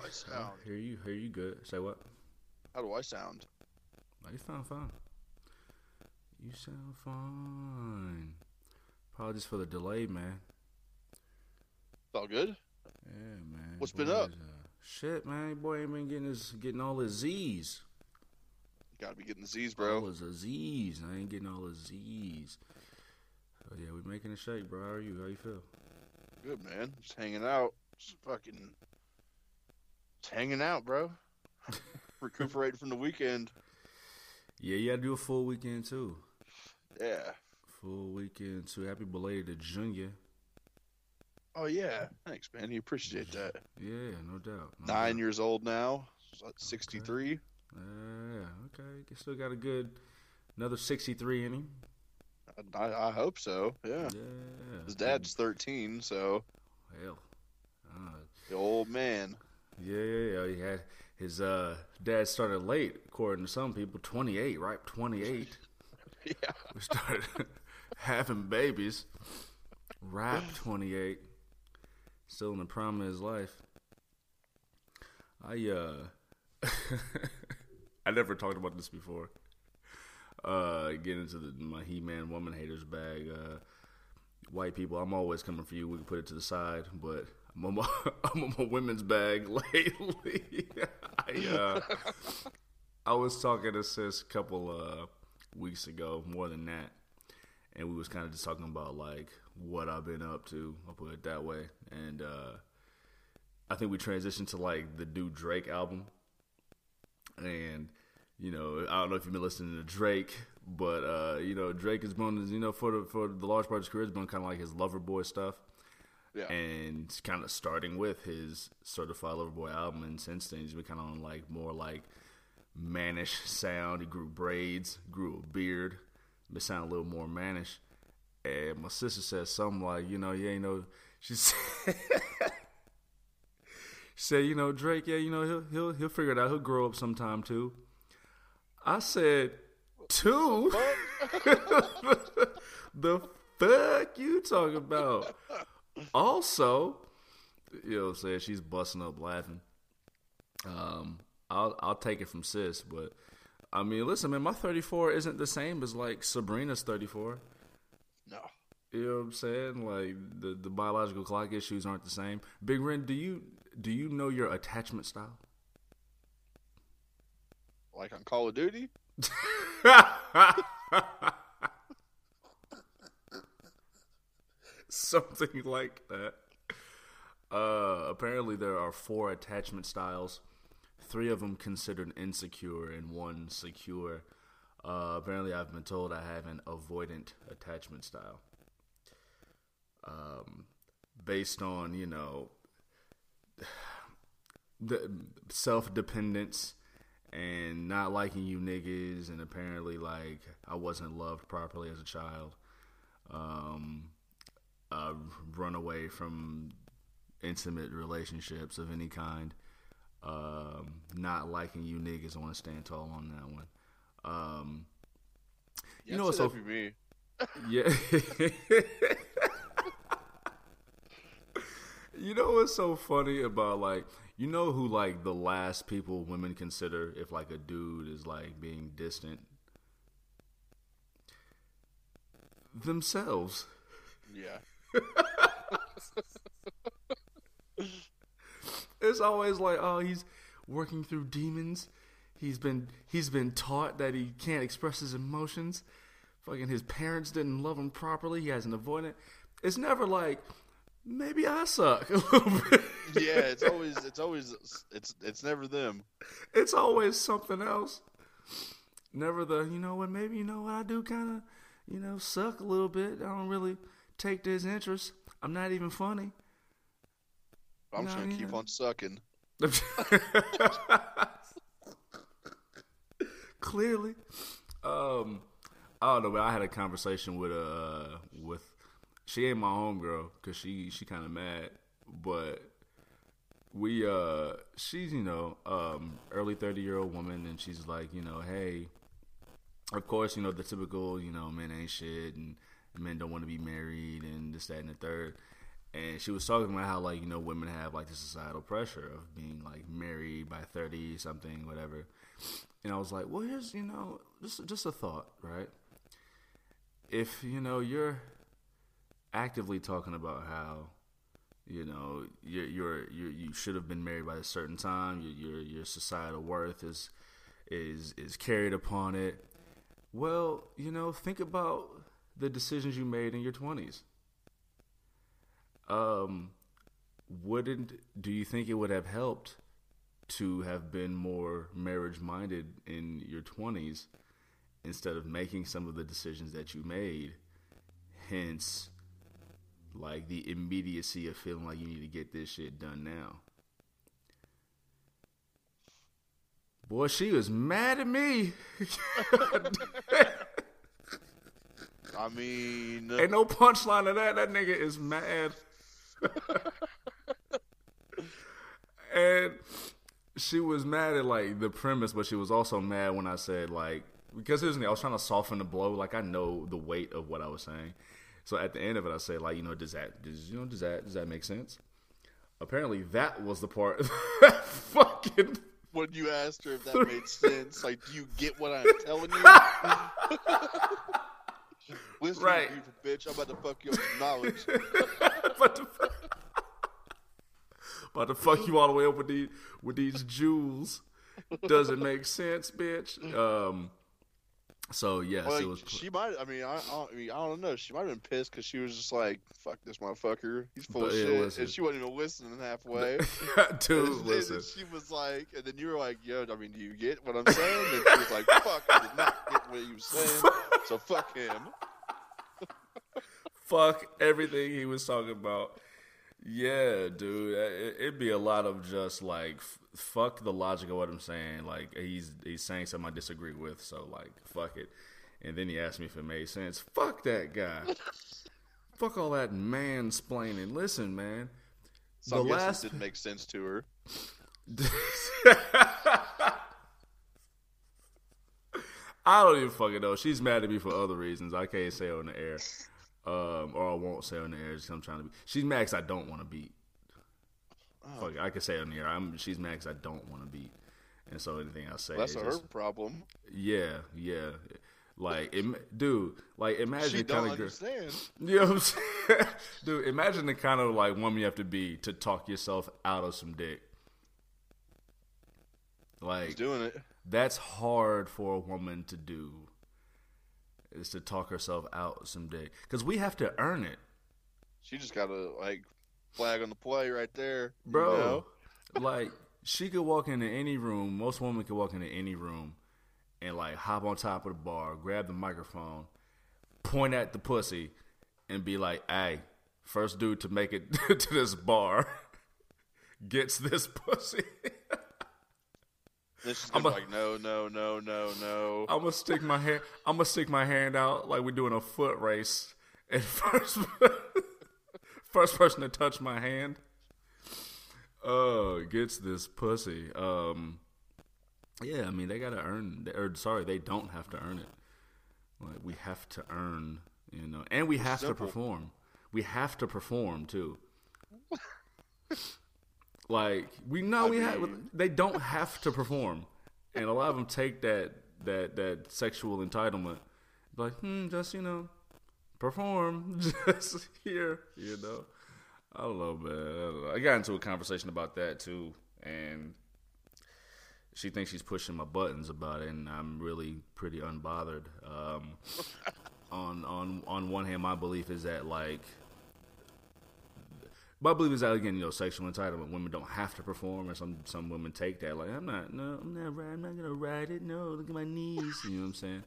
do? I sound? Hear you? Hear you? Good. Say what? How do I sound? Oh, you sound fine. You sound fine. Apologies for the delay, man. It's all good. Yeah, man. What's been up? is, uh, shit, man. Boy ain't been getting his getting all his Z's. Gotta be getting the Z's, bro. All his Z's. I ain't getting all his Z's. Oh yeah, we making a shake, bro. How are you? How you feel? Good man. Just hanging out. Just fucking. Just hanging out, bro. Recuperating from the weekend. Yeah, you gotta do a full weekend too. Yeah. Full weekend too. Happy belated Junior. Oh yeah. Thanks, man. You appreciate that. Yeah, no doubt. no Nine doubt. years old now. Sixty-three. Yeah, okay. You Still got a good another sixty three in him. I, I hope so. Yeah. Yeah. His dad's thirteen, so hell. Uh, the old man. Yeah, yeah, yeah. He had his uh dad started late, according to some people. Twenty eight, right? Twenty eight. Yeah. we started having babies. Rap twenty eight. Still in the prime of his life. I uh I never talked about this before. Uh get into the my He Man woman haters bag. Uh white people, I'm always coming for you. We can put it to the side, but I'm on my, I'm on my women's bag lately. I uh I was talking to sis a couple uh weeks ago, more than that. And we was kind of just talking about like what I've been up to. I'll put it that way. And uh I think we transitioned to like the new Drake album. And you know, I don't know if you've been listening to Drake, but uh, you know, Drake has been, you know, for the for the large part of his career, has been kind of like his lover boy stuff, Yeah. and kind of starting with his Certified Lover Boy album, and since then he's been kind of on like more like mannish sound. He grew braids, grew a beard, been sound a little more mannish. And my sister said something like, you know, yeah, you know, she said. She said, you know, Drake, yeah, you know, he'll he'll he'll figure it out. He'll grow up sometime too. I said, two? the fuck you talking about? Also, you know what I'm saying? She's busting up laughing. Um, I'll I'll take it from sis, but I mean, listen, man, my 34 isn't the same as like Sabrina's 34. No. You know what I'm saying? Like the the biological clock issues aren't the same. Big Ren, do you do you know your attachment style? Like on Call of Duty. Something like that. Uh, apparently, there are four attachment styles. Three of them considered insecure, and one secure. Uh, apparently, I've been told I have an avoidant attachment style. Um, based on you know the self dependence and not liking you niggas, and apparently like I wasn't loved properly as a child. Um, I run away from intimate relationships of any kind. Um, not liking you niggas. I want to stand tall on that one. Um, Yeah, You know what's so- me. yeah. you know what's so funny about like you know who like the last people women consider if like a dude is like being distant themselves. Yeah. It's always like, oh, he's working through demons. He's been he's been taught that he can't express his emotions. Fucking his parents didn't love him properly. He has an avoidant. It's never like maybe I suck a little bit. Yeah. It's always. It's always. It's. It's never them. It's always something else. Never the you know what maybe you know what I do kind of you know suck a little bit. I don't really take this interest. I'm not even funny. I'm just gonna keep on sucking. Clearly, um, I don't know, but I had a conversation with uh with she ain't my homegirl because she she kind of mad, but we uh she's you know um early thirty year old woman and she's like you know hey, of course you know the typical you know men ain't shit and men don't want to be married and this, that, and the third. And she was talking about how like you know women have like the societal pressure of being like married by thirty something, whatever. And I was like, well, here's you know just just a thought, right? If you know you're actively talking about how you know you're, you're, you're you should have been married by a certain time your, your your societal worth is is is carried upon it well you know think about the decisions you made in your 20s um wouldn't do you think it would have helped to have been more marriage minded in your 20s instead of making some of the decisions that you made hence like the immediacy of feeling like you need to get this shit done now. Boy, she was mad at me. I mean, Ain't no punchline of that. That nigga is mad. and she was mad at like the premise, but she was also mad when I said like because it was I was trying to soften the blow. Like I know the weight of what I was saying. So at the end of it, I say like, you know, does that does you know does that does that make sense? Apparently, that was the part fucking. when you asked her if that made sense, like, do you get what I'm telling you? Listen, Right. you beautiful bitch, I'm about to fuck you up with knowledge. about, to, about to fuck you all the way up with these with these jewels. Does it make sense, bitch? Um. So yes, Well, it was. she might. I mean, I, I, I mean, I don't know. She might have been pissed because she was just like, "Fuck this motherfucker, he's full But, of yeah, shit," listen. and she wasn't even listening halfway. Dude, and, listen. and she was like, and then you were like, "Yo, I mean, do you get what I'm saying?" And she was like, "Fuck, I did not get what you were saying, so fuck him." Fuck everything he was talking about. Yeah, dude, it, it'd be a lot of just like fuck the logic of what I'm saying. Like he's he's saying something I disagree with, so like fuck it. And then he asked me if it made sense. Fuck that guy. fuck all that mansplaining. Listen, man. So The I'm last- it didn't make sense to her. I don't even fucking know. She's mad at me for other reasons. I can't say on the air, um, or I won't say on the air. I'm trying to be. She's Max. I don't want to beat. Oh, Fuck it, I can say on the air. I'm. She's 'cause I don't want to beat, and so anything I say, that's her just, problem. yeah, yeah. Like, im- dude, like imagine She the don't kind of girl. You know what I'm saying? Dude, imagine the kind of like woman you have to be to talk yourself out of some dick. She's Like doing it. that's hard for a woman to do. Is to talk herself out someday because we have to earn it, She just got a like flag on the play right there, you bro. know? like she could walk into any room. Most women could walk into any room and like hop on top of the bar, grab the microphone, point at the pussy, and be like, "Hey, first dude to make it to this bar gets this pussy." Then she's I'm a- like, no, no, no, no, no. I'm gonna stick my hand. I'm gonna stick my hand out like we're doing a foot race, and first, first person to touch my hand, uh, gets this pussy. Um, yeah, I mean they gotta earn. Or sorry, they don't have to earn it. Like we have to earn, you know, and we have to perform. We have to perform too. Like we know I we have. They don't have to perform, and a lot of them take that that that sexual entitlement. Like, hmm, just you know, perform, just here, you know. I don't know, man. I, don't know. I got into a conversation about that too, and she thinks she's pushing my buttons about it, and I'm really pretty unbothered. Um, on on on one hand, my belief is that like my belief is that again, you know, sexual entitlement. Women don't have to perform, or some some women take that like, I'm not, no, I'm not, I'm not gonna ride it. No, look at my knees. You know what I'm saying?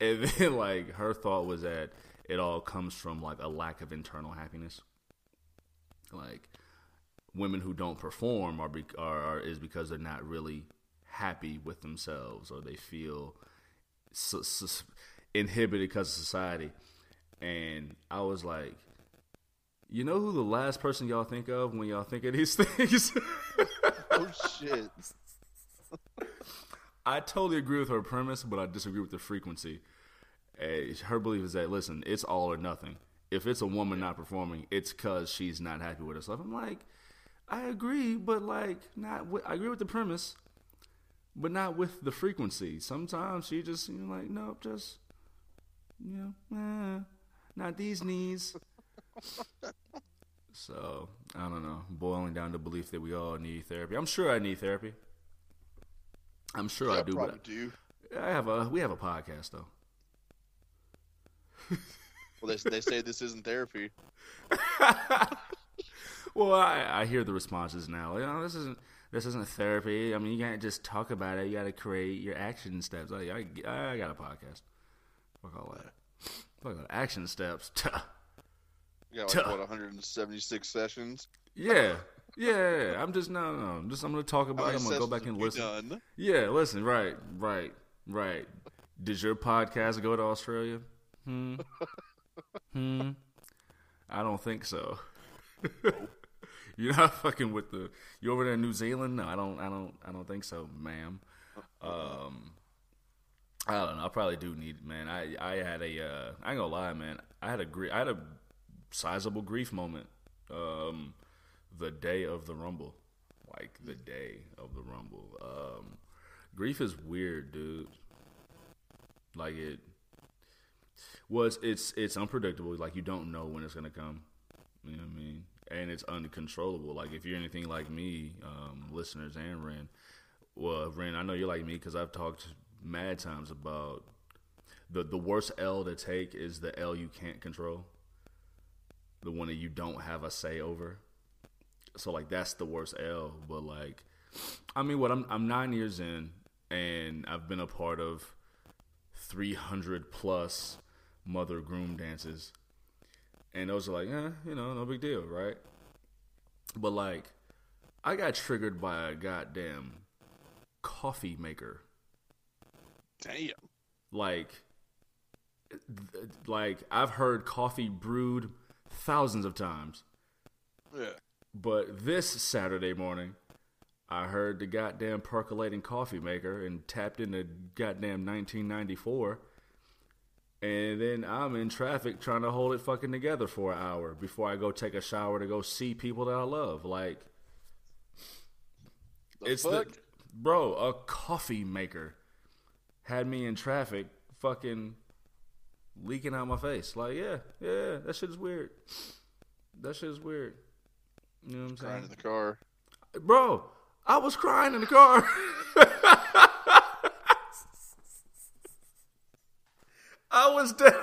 And then like her thought was that it all comes from like a lack of internal happiness. Like women who don't perform are, be, are, are is because they're not really happy with themselves, or they feel su- sus- inhibited because of society. And I was like, you know who the last person y'all think of when y'all think of these things? oh shit. I totally agree with her premise, but I disagree with the frequency. Her belief is that listen, it's all or nothing. If it's a woman not performing, it's because she's not happy with herself. I'm like, I agree, but like not. With, I agree with the premise, but not with the frequency. Sometimes she just you know like nope, just you know, eh, not these knees. So I don't know. Boiling down to belief that we all need therapy. I'm sure I need therapy. I'm sure Yeah, I do, probably but do. I have a we have a podcast though. Well, they they say this isn't therapy. Well, I, I hear the responses now. You know, this isn't this isn't therapy. I mean, you can't just talk about it. You got to create your action steps. I, I, I got a podcast. Fuck all that. Fuck all that. action steps. You got like what 176 sessions. yeah, yeah. I'm just no, no. I'm just I'm gonna talk about. it. I'm gonna go back and listen. Done? Yeah, listen. Right, right, right. Did your podcast go to Australia? Hmm. hmm. I don't think so. You're not fucking with the. You over there in New Zealand? No, I don't. I don't. I don't think so, ma'am. Um. I don't know. I probably do need, man. I I had a. Uh, I ain't gonna lie, man. I had a gr- I had a sizable grief moment. Um, the day of the Rumble, like the day of the Rumble. Um, grief is weird, dude. Like it was. It's it's unpredictable. Like you don't know when it's gonna come. You know what I mean? And it's uncontrollable. Like if you're anything like me, um, listeners and Ren, well, Ren, I know you're like me because I've talked mad times about the the worst L to take is the L you can't control, the one that you don't have a say over. So like that's the worst L. But like, I mean, what I'm I'm nine years in, and I've been a part of 300 plus mother groom dances, and those are like, eh, you know, no big deal, right? But like, I got triggered by a goddamn coffee maker Damn. like th- like I've heard coffee brewed thousands of times, Yeah. but this Saturday morning I heard the goddamn percolating coffee maker and tapped into goddamn 1994 and then I'm in traffic trying to hold it fucking together for an hour before I go take a shower to go see people that I love like The it's fuck? the bro a coffee maker had me in traffic fucking leaking out my face like yeah yeah that shit is weird that shit is weird you know what i'm saying? crying saying in the car. bro i was crying in the car i was dead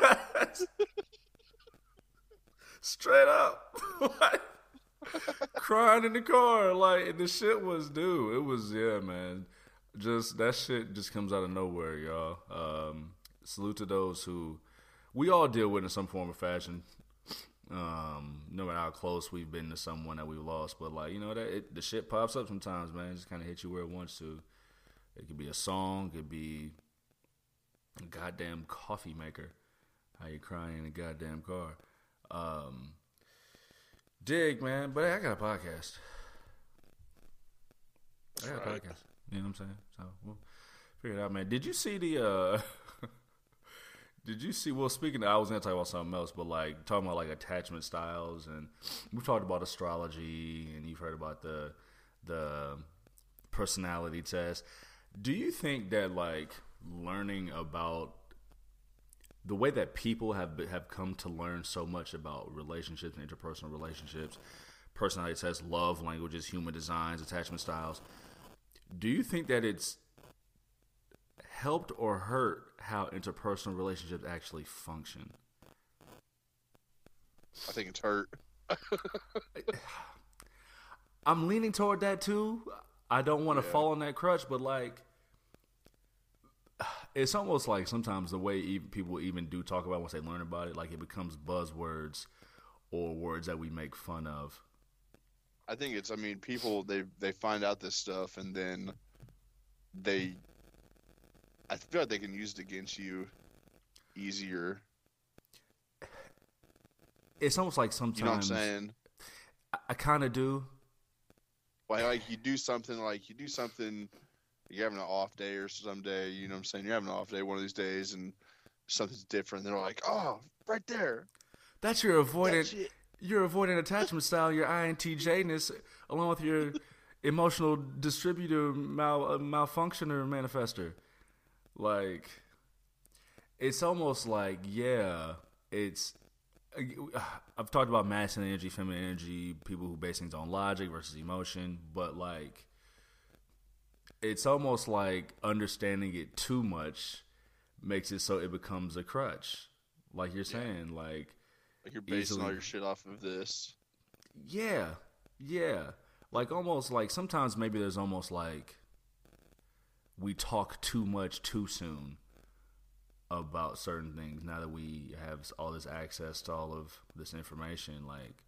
straight up like crying in the car. Like the shit was dude. It was yeah, man. Just that shit just comes out of nowhere, y'all. Um, salute to those who we all deal with it in some form or fashion. Um, no matter how close we've been to someone that we've lost, but like you know that it, the shit pops up sometimes, man. It just kind of hit you where it wants to. It could be a song, it could be a goddamn coffee maker. How you crying in a goddamn car? Um, dig, man. But I got a podcast. I got a podcast. You know what I'm saying? So we'll figure it out, man. Did you see the? uh Did you see? Well, speaking, of, I was gonna talk about something else, but like talking about like attachment styles, and we've talked about astrology, and you've heard about the the personality test. Do you think that like learning about the way that people have have come to learn so much about relationships, and interpersonal relationships, personality tests, love languages, human designs, attachment styles. Do you think that it's helped or hurt how interpersonal relationships actually function? I think it's hurt. I'm leaning toward that too. I don't want to Yeah. fall on that crutch, but like, it's almost like sometimes the way even people even do talk about it once they learn about it, like it becomes buzzwords or words that we make fun of. I think it's. I mean, people they they find out this stuff and then they. I feel like they can use it against you easier. It's almost like sometimes You know what I'm saying? I, I kind of do. Like, like you do something like you do something. You're having an off day or some day. You know what I'm saying? You're having an off day one of these days, and something's different. They're like, oh, right there. That's your avoidant. That's. Your avoidant attachment style. Your INTJness, along with your emotional distributor mal uh, malfunctioner manifester. Like, it's almost like yeah, it's. I've talked about masculine energy, feminine energy, people who base things on logic versus emotion, but like, it's almost like understanding it too much makes it so it becomes a crutch. Like you're saying, like Like you're basing all your shit off of this. Yeah, yeah. Like almost like sometimes maybe there's almost like we talk too much too soon about certain things now that we have all this access to all of this information like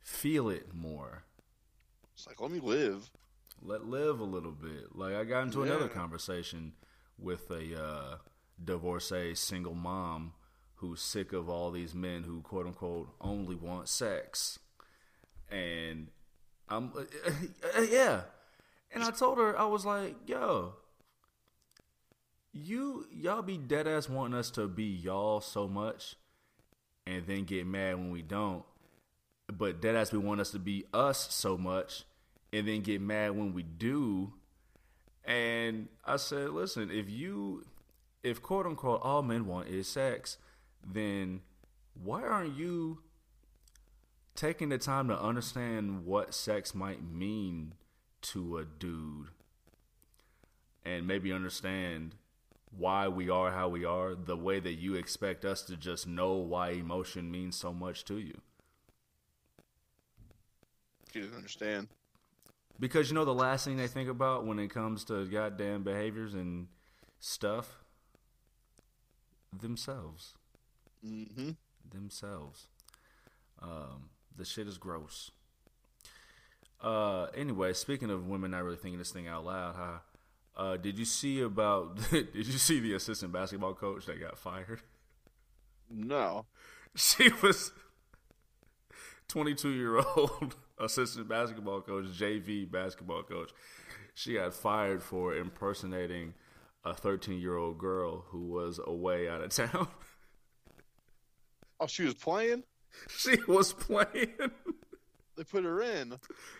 feel it more. It's like, let me live. let live a little bit. Like i got into another conversation with a uh, divorcee single mom who's sick of all these men who quote unquote only want sex. And i'm uh, yeah and i told her i was like yo you y'all be dead ass wanting us to be y'all so much and then get mad when we don't. But dead ass be want us to be us so much and then get mad when we do. And i said listen if you if quote unquote all men want is sex then why aren't you taking the time to understand what sex might mean to a dude and maybe understand why we are how we are the way that you expect us to just know why emotion means so much to you You didn't understand. because you know the last thing they think about when it comes to goddamn behaviors and stuff themselves Mm-hmm. themselves. Um, the shit is gross. Uh, anyway, speaking of women not really thinking this thing out loud, huh? Uh, did you see about? did you see the assistant basketball coach that got fired? No. She was twenty-two year old assistant basketball coach, JV basketball coach. She got fired for impersonating a thirteen-year-old girl who was away out of town. Oh, she was playing? she was playing. They put her in.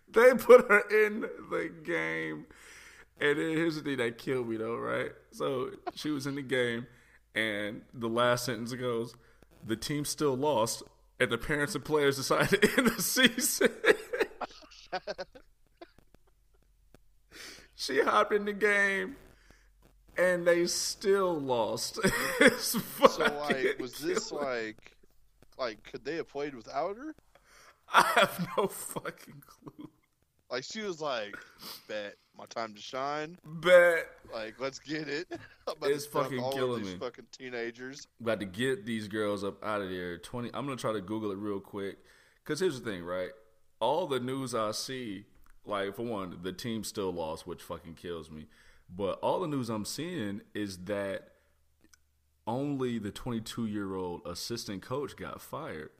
They put her in the game. And then here's the thing that killed me though, right? So she was in the game and the last sentence goes, The team still lost and the parents and players decided to end the season. she hopped in the game and they still lost. So like was this like like could they have played without her? I have no fucking clue. Like she was like, Bet my time to shine. Bet Like, let's get it. It's fucking killing these me. fucking teenagers. about to get these girls up out of there. Twenty. I'm gonna try to Google it real quick. Cause here's the thing, right? All the news I see, like for one, the team still lost, which fucking kills me. But all the news I'm seeing is that only the 22 year old assistant coach got fired.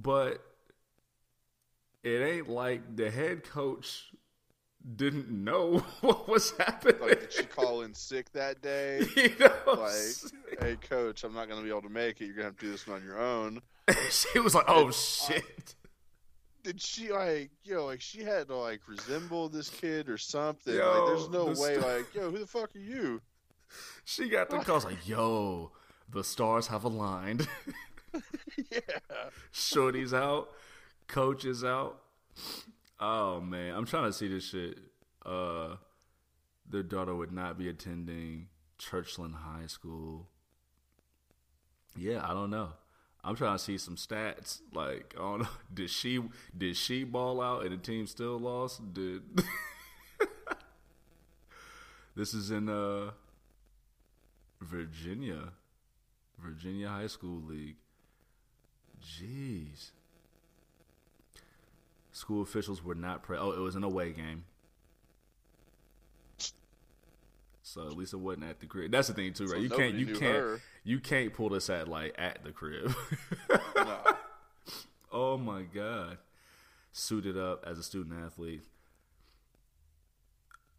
But it ain't like the head coach didn't know what was happening. Like, did she call in sick that day? you know, Like, hey, coach, I'm not gonna be able to make it. You're gonna have to do this one on your own. she was like, "Oh uh, shit." Did she like, yo, like she had to like resemble this kid or something? Yo, like, there's no the way, like, yo, who the fuck are you? She got the calls like, "Yo, the stars have aligned. yeah, Shorty's out, coach is out." Oh man, I'm trying to see this shit. Uh, their daughter would not be attending Churchland High School. Yeah, I don't know. I'm trying to see some stats. Like, I don't know. Did she did she ball out and the team still lost? Did this is in uh Virginia, Virginia High School League. Jeez. School officials were not pre. Oh, it was an away game. So at least it wasn't at the crib. That's the thing too, right? So you can't, you can't, her. you can't pull this at like at the crib. no. oh my god, suited up as a student athlete.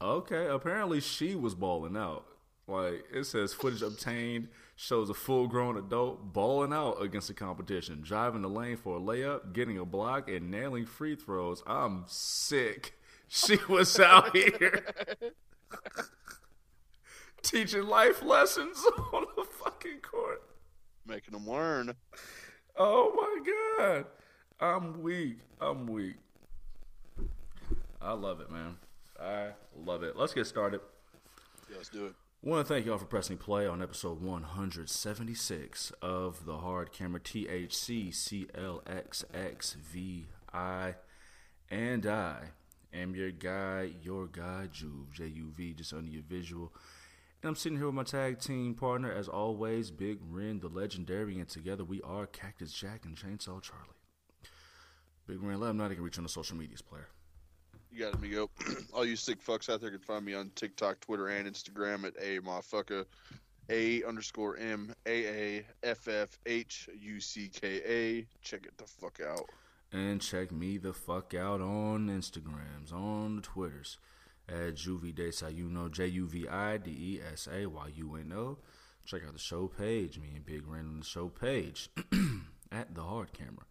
Okay, apparently she was balling out. Like it says, footage obtained shows a full-grown adult balling out against the competition, driving the lane for a layup, getting a block, and nailing free throws. I'm sick. She was out here teaching life lessons on the fucking court. Making them learn. Oh my god, I'm weak. I'm weak. I love it, man. I love it. Let's get started. Yeah, let's do it. Want to thank y'all for pressing play on episode 176 of the Hard Camera THC CLXXVI. And I am your guy, your guy, Juve, J U V, just under your visual. And I'm sitting here with my tag team partner, as always, Big Ren, the legendary, and together we are Cactus Jack and Chainsaw Charlie. Big Ren, let them know they can reach on the social medias, player. You got it, amigo. All you sick fucks out there can find me on TikTok, Twitter, and Instagram at a motherfucker, a underscore m a a f f h u c k a. Check it the fuck out. And check me the fuck out on Instagrams, on the Twitters, at Juvie Desa, you know, J U V I D E S A Y U N O. Check out the show page, me and Big Ren on the show page, at The Hard Camera.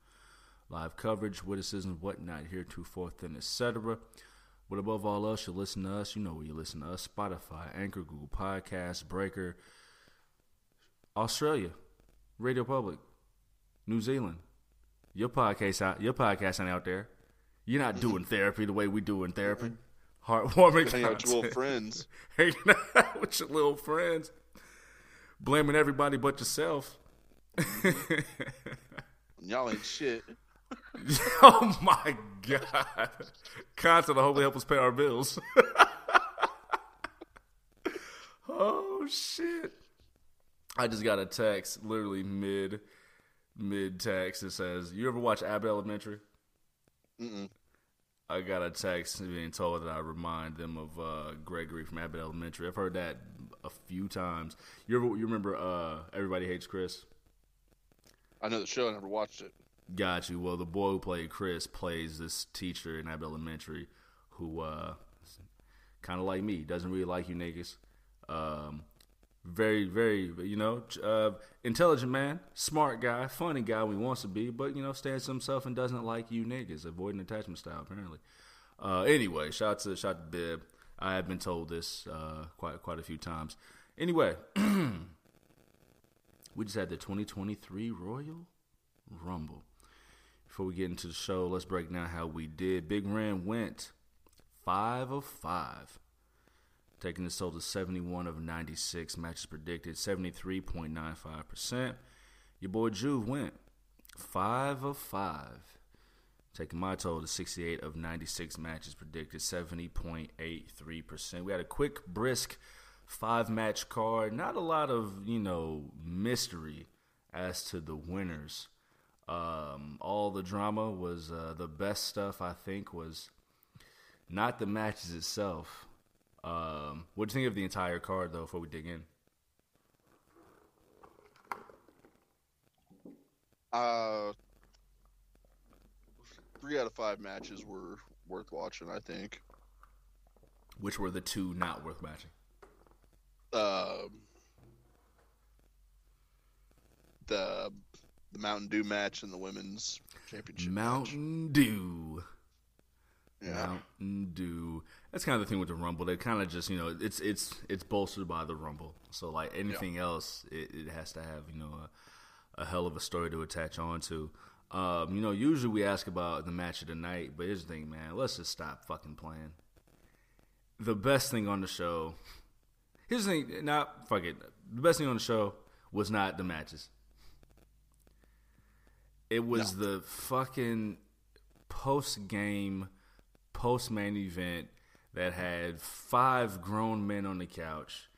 Live coverage, witticisms, whatnot, here to forth, and etc. But above all else, you listen to us. You know where you listen to us Spotify, Anchor, Google Podcasts, Breaker, Australia, Radio Public, New Zealand. Your podcast out. Your podcast ain't out there. You're not doing therapy the way we do in therapy. Heartwarming. Hang out with your little friends. Hanging out with your little friends. Blaming everybody but yourself. Y'all ain't shit. oh my god. Content, I hope they help us pay our bills. oh shit. I just got a text literally mid mid text It says, You ever watch Abbott Elementary? Mm-mm. I got a text being told that I remind them of uh, Gregory from Abbott Elementary. I've heard that a few times. You ever you remember uh, Everybody Hates Chris? I know the show. I never watched it. Got you. Well, the boy who played Chris plays this teacher in Abbott Elementary who, uh, kind of like me, doesn't really like you niggas. Um, very, very, you know, uh, intelligent man, smart guy, funny guy when he wants to be, but, you know, stands to himself and doesn't like you niggas, avoiding attachment style, apparently. Uh, anyway, shout to, shout out to Bib. I have been told this uh, quite, quite a few times. Anyway, we just had the 2023 Royal Rumble. Before we get into the show, let's break down how we did. Big Ren went five of five, taking the total to 71 of 96 matches predicted, 73.95%. Your boy Juve went five of five, taking my total to 68 of 96 matches predicted, 70.83%. We had a quick, brisk five match card. Not a lot of, you know, mystery as to the winners. Um, all the drama was uh, the best stuff. I think was not the matches itself. Um, what do you think of the entire card, though? Before we dig in, Uh, three out of five matches were worth watching. I think. which were the two not worth matching? Um, the the Mountain Dew match and the women's championship. match. Mountain Dew. Yeah. Mountain Dew. That's kind of the thing with the Rumble. They kind of just, you know, it's it's it's bolstered by the Rumble. So like anything else, it, it has to have, you know, a, a hell of a story to attach on to. Um, you know, usually we ask about the match of the night, but here's the thing, man. Let's just stop fucking playing. The best thing on the show. Here's the thing. Not fuck it. The best thing on the show was not the matches. It was the fucking post game, post main event that had five grown men on the couch,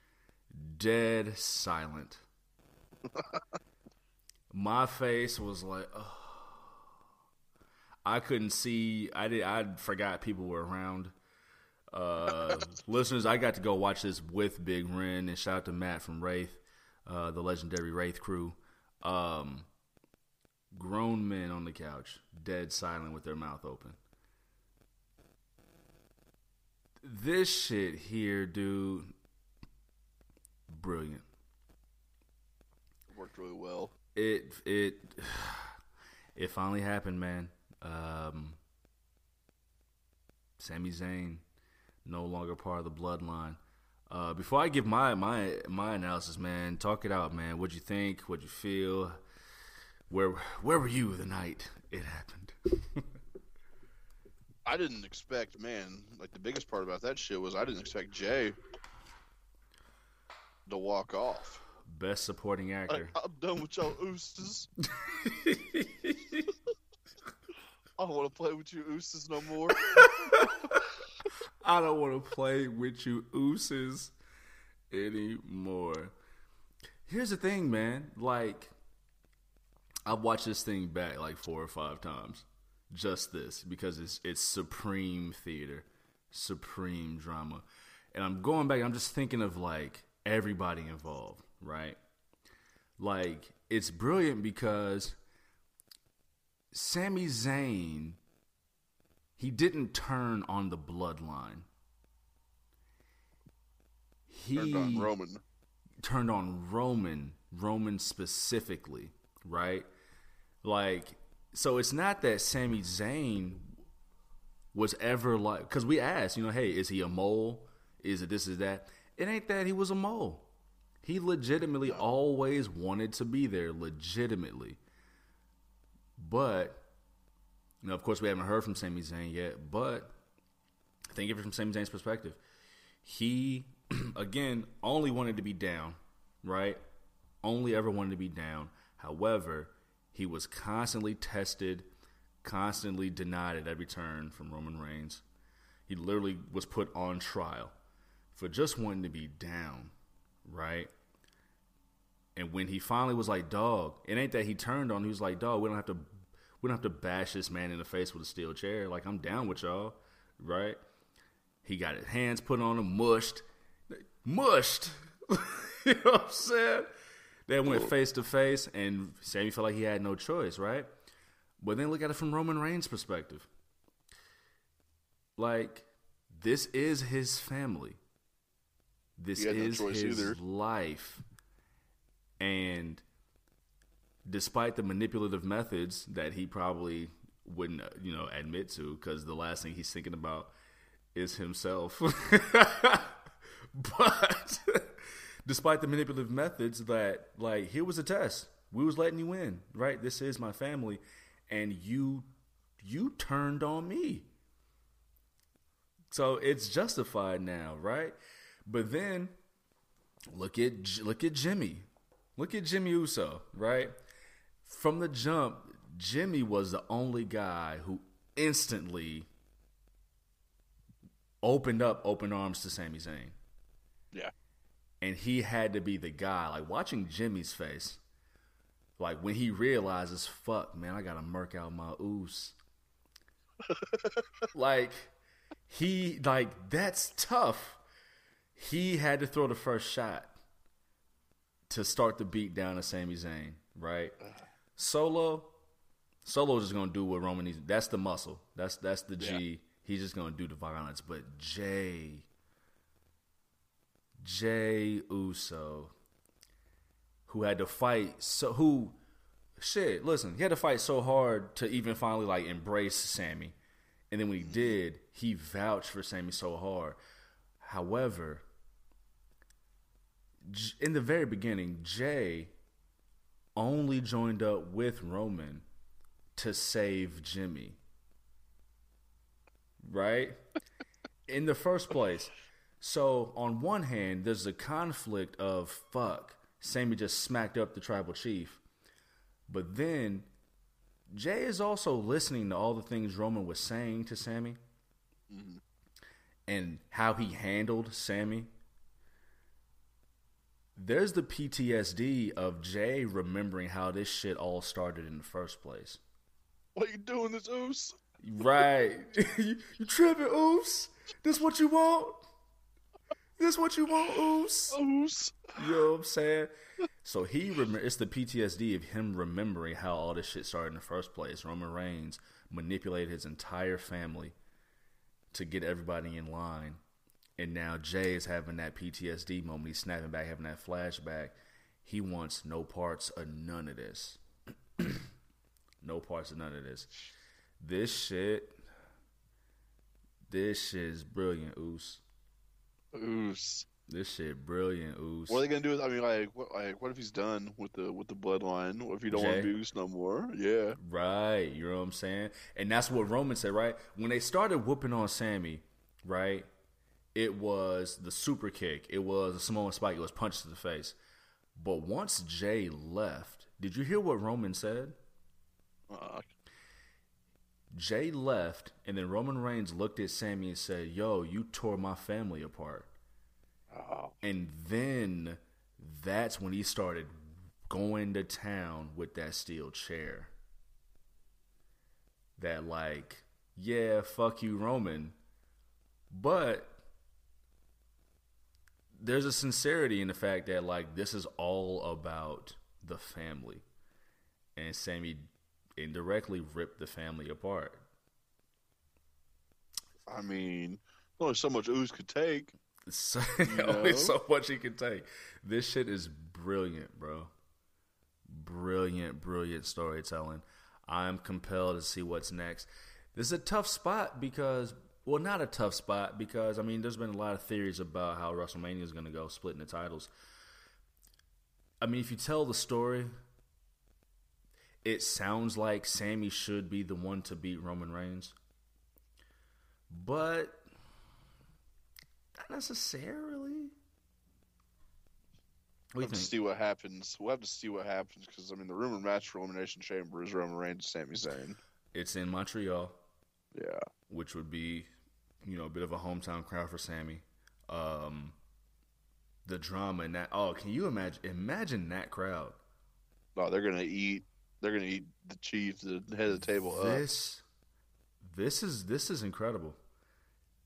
dead silent. My face was like, oh. I couldn't see. I did. I forgot people were around. Uh, listeners, I got to go watch this with Big Ren and shout out to Matt from Wraith, uh, the legendary Wraith crew. Um, grown men on the couch, dead silent with their mouth open. This shit here, dude, brilliant. Worked really well. It it it finally happened, man. Um, Sami Zayn, no longer part of the bloodline. Uh, before I give my my my analysis, man, talk it out, man. What'd you think? What'd you feel? Where where were you the night it happened? I didn't expect, man. Like the biggest part about that shit was I didn't expect Jay to walk off. Best supporting actor. I, am done with y'all oosters. I don't want to play with you oosters no more. I don't want to play with you ooses anymore. Here's the thing, man. Like, I've watched this thing back like four or five times. Just this because it's it's supreme theater, supreme drama, and I'm going back. I'm just thinking of like everybody involved, right? Like it's brilliant because Sami Zayn, he didn't turn on the bloodline. He turned on Roman. Turned on Roman, Roman specifically, right? Like, so it's not that Sami Zayn was ever like, because we asked, you know, hey, is he a mole? Is it this, is that? It ain't that he was a mole. He legitimately always wanted to be there, legitimately. But, you know, of course, we haven't heard from Sami Zayn yet. But think of it from Sami Zayn's perspective. He, again, only wanted to be down, right? Only ever wanted to be down. However, he was constantly tested, constantly denied at every turn from Roman Reigns. He literally was put on trial for just wanting to be down, right? And when he finally was like, "Dog," it ain't that he turned on. He was like, "Dog, we don't have to, we don't have to bash this man in the face with a steel chair. Like I'm down with y'all, right?" He got his hands put on him, mushed, mushed. you know what I'm saying? They went face to face, and Sami felt like he had no choice, right? But then look at it from Roman Reigns' perspective. Like, this is his family. This is no his either. life. And despite the manipulative methods that he probably wouldn't, uh, you know, admit to, because the last thing he's thinking about is himself. but despite the manipulative methods, that like here was a test. We was letting you in, right? This is my family, and you you turned on me. So it's justified now, right? But then look at look at Jimmy. Look at Jimmy Uso, right? From the jump, Jimmy was the only guy who instantly opened up open arms to Sami Zayn. Yeah. And he had to be the guy. Like watching Jimmy's face, like when he realizes, fuck, man, I gotta murk out my oos. like he like that's tough. He had to throw the first shot to start the beat down to Sami Zayn, right? Solo, Solo just gonna do what Roman needs. That's the muscle. That's that's the G. Yeah. He's just gonna do the violence. But Jay, Jay Uso, who had to fight so who shit, listen, he had to fight so hard to even finally like embrace Sami. And then when he mm-hmm. did, he vouched for Sami so hard. However, in the very beginning, Jay only joined up with Roman to save Jimmy. Right? in the first place. So, on one hand, there's a conflict of fuck, Sami just smacked up the tribal chief. But then Jay is also listening to all the things Roman was saying to Sami mm-hmm. and how he handled Sami. there's the PTSD of Jay remembering how this shit all started in the first place. What you doing this oos? Right. you, you tripping oos? This what you want? This is what you want, oos? Oos. You know what I'm saying? So he remember it's the PTSD of him remembering how all this shit started in the first place. Roman Reigns manipulated his entire family to get everybody in line and now Jey is having that PTSD moment. He's snapping back, having that flashback. He wants no parts of none of this. no parts of none of this. This shit, this shit is brilliant, Oos. Oos. This shit brilliant, Oos. What are they gonna do? With, I mean, like, what, like, what if he's done with the with the bloodline? What if he don't want to be Oos no more? Yeah. Right, you know what I'm saying? And that's what Roman said, right? When they started whooping on Sami, right? It was the super kick. It was a Samoan spike. It was punch to the face. But once Jey left, did you hear what Roman said? Uh, Jey left, and then Roman Reigns looked at Sami and said, "Yo, you tore my family apart." oh, And then that's when he started going to town with that steel chair. That like, yeah, fuck you, Roman. But there's a sincerity in the fact that like this is all about the family. And Sami indirectly ripped the family apart. I mean, only so much Oos could take. So, only so much he can take. This shit is brilliant, bro. Brilliant, brilliant storytelling. I'm compelled to see what's next. This is a tough spot because, well, not a tough spot because, I mean, there's been a lot of theories about how WrestleMania is going to go, splitting the titles. I mean, if you tell the story, it sounds like Sami should be the one to beat Roman Reigns. But not necessarily. What do We'll you have to see what happens. We'll have to see what happens because I mean, the rumor match for Elimination Chamber is Roman Reigns and Sami Zayn. It's in Montreal, Yeah. which would be, you know, a bit of a hometown crowd for Sami. Um, the drama in that. Oh, can you imagine? Imagine that crowd. Oh, they're gonna eat. They're gonna eat the chief, the head of the table up. This, this is this is incredible.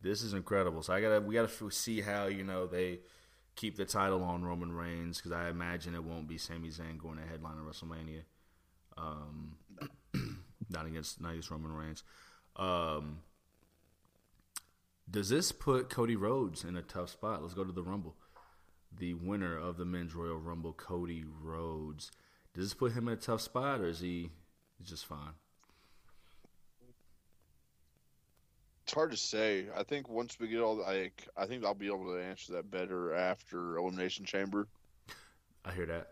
This is incredible. So I gotta we gotta see how you know they keep the title on Roman Reigns because I imagine it won't be Sami Zayn going to headline at WrestleMania. Um, not against not against Roman Reigns. Um, does this put Cody Rhodes in a tough spot? Let's go to the Rumble. The winner of the Men's Royal Rumble, Cody Rhodes. Does this put him in a tough spot, or is he just fine? It's hard to say. I think once we get all, like, I think I'll be able to answer that better after Elimination Chamber. I hear that.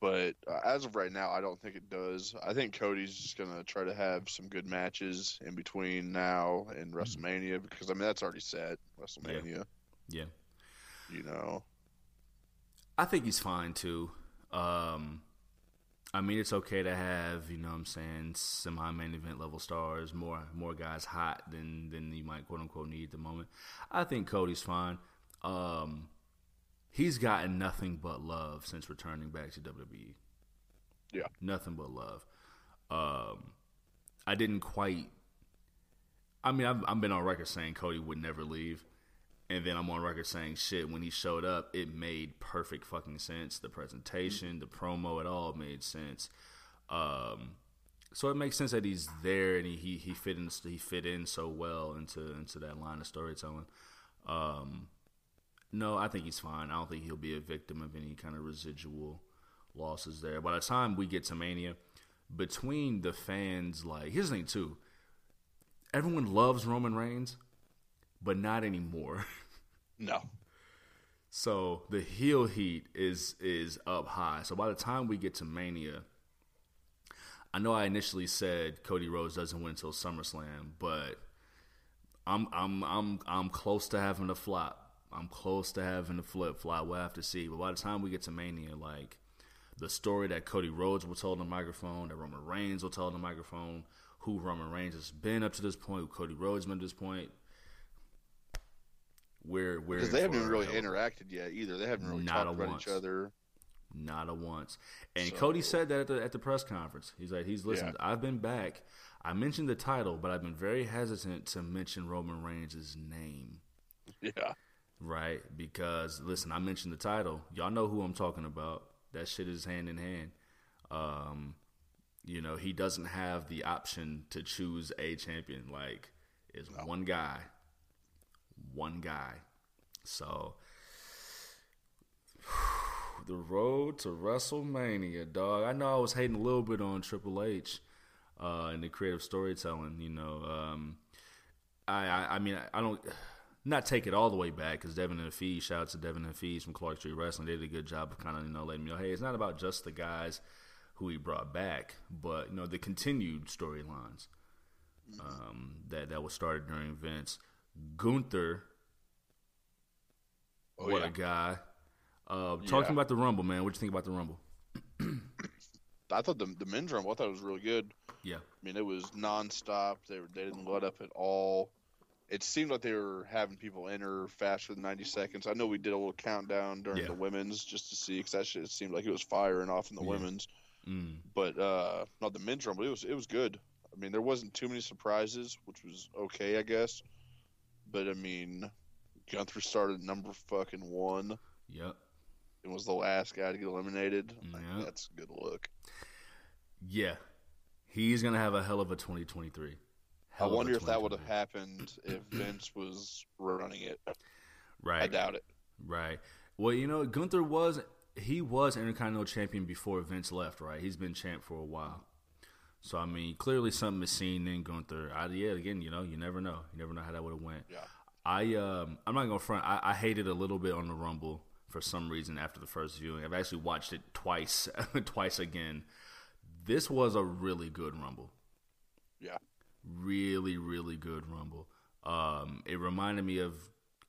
But uh, as of right now, I don't think it does. I think Cody's just gonna try to have some good matches in between now and WrestleMania because I mean that's already set. WrestleMania, Yeah. Yeah. you know. I think he's fine too. Um, I mean, it's okay to have you know what I'm saying semi main event level stars, more more guys hot than than you might quote unquote need at the moment. I think Cody's fine. Um, he's gotten nothing but love since returning back to WWE. Yeah. nothing but love. Um, I didn't quite. I mean, I've, I've been on record saying Cody would never leave. And then I'm on record saying shit when he showed up, it made perfect fucking sense. The presentation, the promo, it all made sense. Um, so it makes sense that he's there and he, he, he fit in he fit in so well into into that line of storytelling. Um, no, I think he's fine. I don't think he'll be a victim of any kind of residual losses there. By the time we get to Mania, between the fans, like here's the thing too. Everyone loves Roman Reigns, but not anymore. No, So the heel heat is is up high. So by the time we get to Mania, I know I initially said Cody Rhodes doesn't win until SummerSlam, but I'm I'm I'm I'm close to having a flop. I'm close to having a flip flop. We'll have to see. But by the time we get to Mania, like the story that Cody Rhodes will tell on the microphone, that Roman Reigns will tell on the microphone, who Roman Reigns has been up to this point, who Cody Rhodes been to this point. We're we're because they haven't even really hell of a- interacted yet either. They haven't really Not talked about once. each other. Not a once. And So- Cody said that at the, at the press conference. He's like, he's listened. I've been back. I mentioned the title, but I've been very hesitant to mention Roman Reigns' name, Yeah, right? Because listen, I mentioned the title. Y'all know who I'm talking about. That shit is hand in hand. Um, you know, he doesn't have the option to choose a champion. Like, it's one guy, one guy. So the road to WrestleMania, dog. I know I was hating a little bit on Triple H uh, and the creative storytelling. You know, um, I, I, I mean, I, I don't not take it all the way back because Devin and Fees, shout out to Devin and Fees from Clark Street Wrestling, they did a good job of kind of you know letting me know, hey, it's not about just the guys who he brought back, but you know the continued storylines um, that that was started during Vince. Gunther, Oh, what yeah. a guy! Uh, talking Yeah. about the Rumble, man. What you think about the Rumble? I thought the the men's rumble. I thought it was really good. Yeah, I mean, it was nonstop. They were they didn't let up at all. It seemed like they were having people enter faster than 90 seconds. I know we did a little countdown during Yeah. the women's just to see because that shit seemed like it was firing off in the women's. mm, But uh, not the men's rumble. It was it was good. I mean, there wasn't too many surprises, which was okay, I guess. But I mean, Gunther started number fucking one yep, and was the last guy to get eliminated. Like, that's a good look. yeah. He's gonna have a hell of a 2023. I Hell of wonder if that would have happened if Vince was running it. Right. I doubt it. Right. Well, you know, Gunther was he was Intercontinental Champion before Vince left. Right. He's been champ for a while. So I mean, clearly something is seen in Gunther. I, yeah, again, you know, you never know. You never know how that would have went. Yeah. I um, I'm not gonna front. I, I hated a little bit on the Rumble for some reason after the first viewing. I've actually watched it twice, twice again. This was a really good Rumble Yeah. really really good rumble um it reminded me of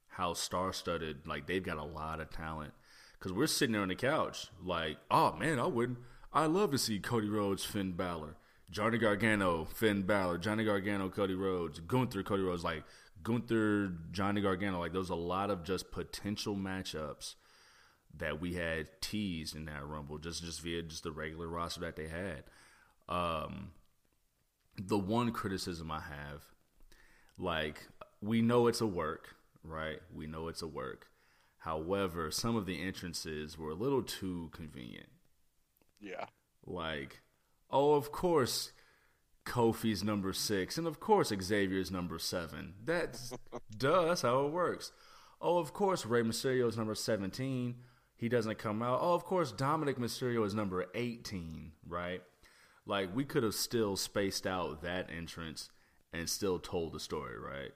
how star-studded like they've got a lot of talent because we're sitting there on the couch like oh man i wouldn't i love to see cody rhodes finn Balor, johnny gargano finn Balor, johnny gargano cody rhodes gunther cody rhodes like gunther johnny gargano like there's a lot of just potential matchups that we had teased in that rumble just just via just the regular roster that they had um the one criticism I have, like we know it's a work, right? We know it's a work. However, some of the entrances were a little too convenient. Yeah. Like, oh, of course, Kofi's number six, and of course Xavier's number seven. That's duh. That's how it works. Oh, of course Rey Mysterio's number seventeen. He doesn't come out. Oh, of course Dominik Mysterio is number eighteen. Right? Like we could have still spaced out that entrance and still told the story, right?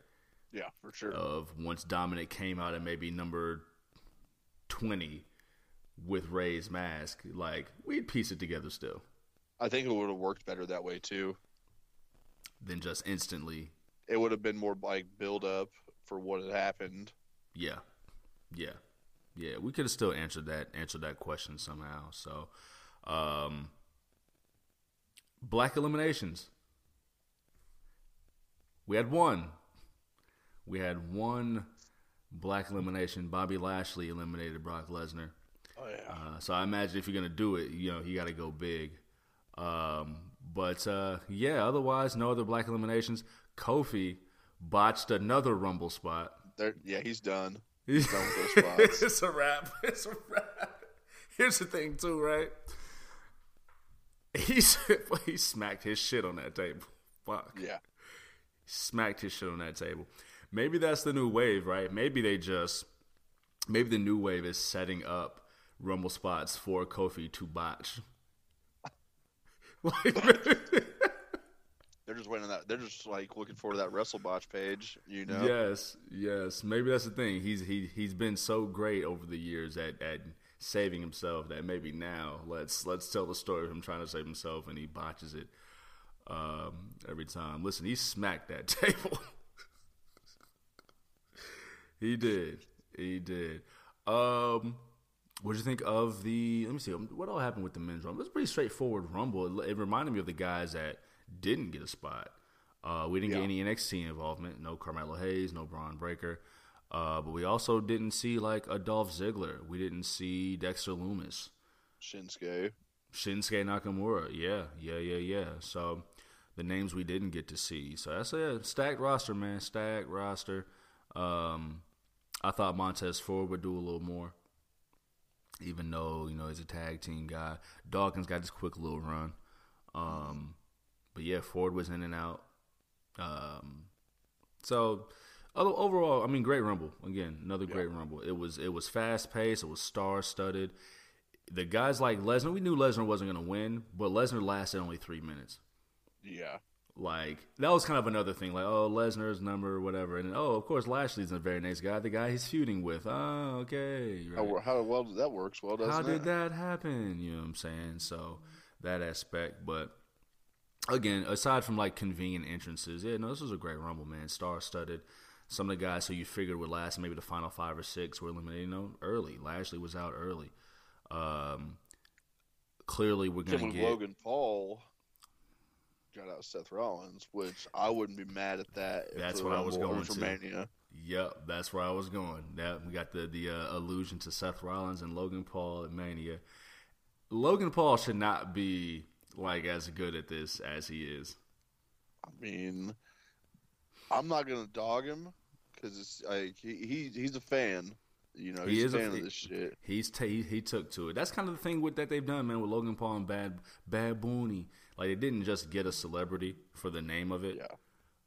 Yeah, for sure. Of once Dominik came out at maybe number twenty with Rey's mask, like we'd piece it together still. I think it would have worked better that way too. than just instantly. It would have been more like build up for what had happened. Yeah, yeah, yeah. We could have still answered that answered that question somehow. So, um, black eliminations. We had one. We had one black elimination. Bobby Lashley eliminated Brock Lesnar. Oh yeah. Uh, so I imagine if you're gonna do it, you know, you got to go big. Um, but uh, yeah, otherwise, no other black eliminations. Kofi botched another Rumble spot. There, yeah, he's done. He's done with those spots. it's a wrap. It's a wrap. Here's the thing, too, right? He he smacked his shit on that table. Fuck Yeah. smacked his shit on that table. Maybe that's the new wave, right? Maybe they just maybe the new wave is setting up rumble spots for Kofi to botch. They're just waiting on that. They're just like looking forward to that WrestleBotch page, you know. yes, yes. Maybe that's the thing. He's he he's been so great over the years at at saving himself that maybe now let's let's tell the story of him trying to save himself and he botches it um, every time. Listen, he smacked that table. he did. He did. Um, what did you think of the? Let me see. um, What all happened with the men's rumble? It was a pretty straightforward rumble. It, it reminded me of the guys that didn't get a spot. Uh, we didn't Yeah. get any NXT involvement. No Carmelo Hayes. No Bron Breakker. Uh, but we also didn't see like a Dolph Ziggler. We didn't see Dexter Lumis. Shinsuke. Shinsuke Nakamura. Yeah, yeah, yeah, yeah. So the names we didn't get to see. So that's a stacked roster, man. Stacked roster. Um, I thought Montez Ford would do a little more, even though you know he's a tag team guy. Dawkins got this quick little run. Um, but yeah, Ford was in and out. Um, so overall, I mean, great rumble again. Another great rumble. It was it was fast paced. It was star studded. The guys like Lesnar, we knew Lesnar wasn't going to win, but Lesnar lasted only three minutes. Yeah. Like that was kind of another thing. Like, oh, Lesnar's number, or whatever, and oh, of course, Lashley's a very nice guy. The guy he's feuding with. Oh, okay. Right. How, how well that works well, How did that happen? You know what I'm saying? So that aspect, but again, aside from like convenient entrances, yeah, no, this was a great rumble, man. Star studded. Some of the guys who you figured would last maybe the final five or six were eliminated, you know, early. Lashley was out early. Um, clearly, we're gonna get Logan Paul got out Seth Rollins, which I wouldn't be mad at that. if That's what I was going to. Mania. Yep, that's where I was going. That we got the the uh, allusion to Seth Rollins and Logan Paul at Mania. Logan Paul should not be like as good at this as he is. I mean, I'm not gonna dog him because it's like he, he he's a fan. You know, He he's is a a fan f- of this shit. He's ta- he, he took to it. That's kind of the thing with that they've done, man, with Logan Paul and Bad Bad Bunny. Like they didn't just get a celebrity for the name of it, Yeah.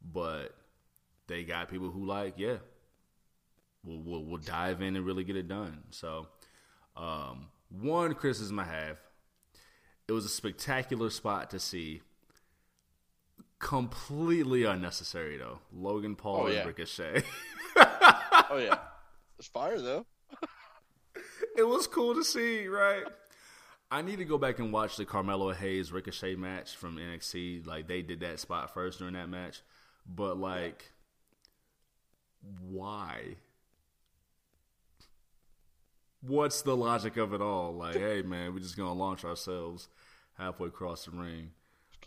but they got people who like, yeah, we'll, we'll, we'll dive in and really get it done. So, um, one criticism I have, it was a spectacular spot to see. Completely unnecessary though. Logan Paul Oh, and yeah. Ricochet. Oh yeah, it's fire though. it was cool to see, right? I need to go back and watch the Carmelo Hayes Ricochet match from NXT. Like they did that spot first during that match, but like, why? What's the logic of it all? Like, hey man, we're just gonna launch ourselves halfway across the ring.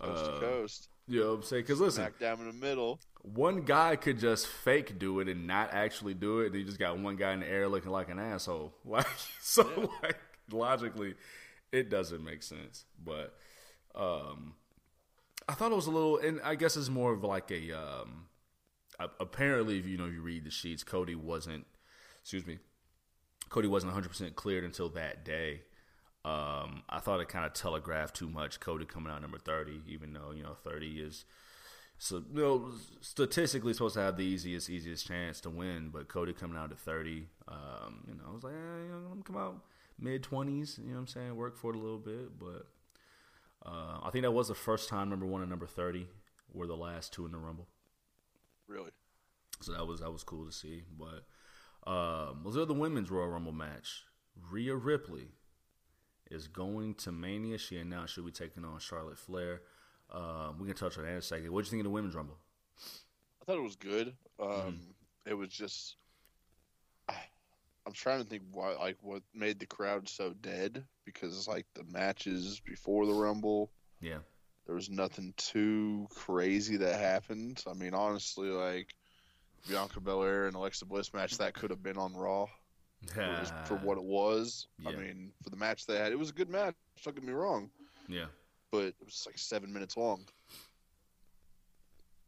Coast Uh, to coast, You know what I'm saying? Because listen, smack down in the middle. one guy could just fake do it and not actually do it. And you just got one guy in the air looking like an asshole. Like so, like logically, it doesn't make sense. But um, I thought it was a little, and I guess it's more of like a. Um, apparently, if you know, you read the sheets, Cody wasn't. Excuse me. Cody wasn't 100 percent cleared until that day. Um, I thought it kind of telegraphed too much. Cody coming out number 30, even though you know 30 is so you know statistically supposed to have the easiest easiest chance to win, but Cody coming out at 30, um, you know, I was like, eh, you know, I'm come out mid 20s, you know what I'm saying, work for it a little bit, but uh, I think that was the first time number one and number 30 were the last two in the Rumble, Really, so that was that was cool to see. But um, was there the women's Royal Rumble match? Rhea Ripley is going to Mania. She announced she'll be taking on Charlotte Flair. Um, we can touch on that in a second. What do you think of the women's Rumble? I thought it was good. Um, Mm-hmm. It was just. I'm trying to think why, like, what made the crowd so dead because, like, the matches before the Rumble, Yeah. there was nothing too crazy that happened. I mean, honestly, like Bianca Belair and Alexa Bliss match that could have been on Raw for, for what it was. I mean, for the match they had, it was a good match. Don't get me wrong, Yeah. but it was like seven minutes long.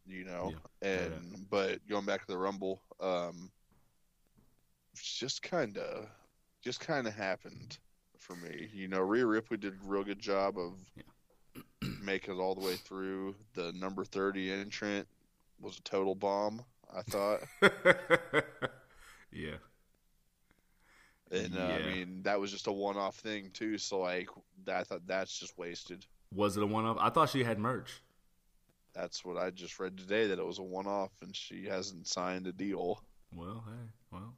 You know, Yeah. and but going back to the Rumble, um, just kind of, just kind of happened for me. You know, Rhea Ripley did a real good job of making it all the way through. The number thirty entrant was a total bomb. I thought, yeah. and uh, Yeah. I mean that was just a one-off thing too. So like, that, I thought that's just wasted. Was it a one off? I thought she had merch. That's what I just read today that it was a one-off and she hasn't signed a deal. Well, hey, well.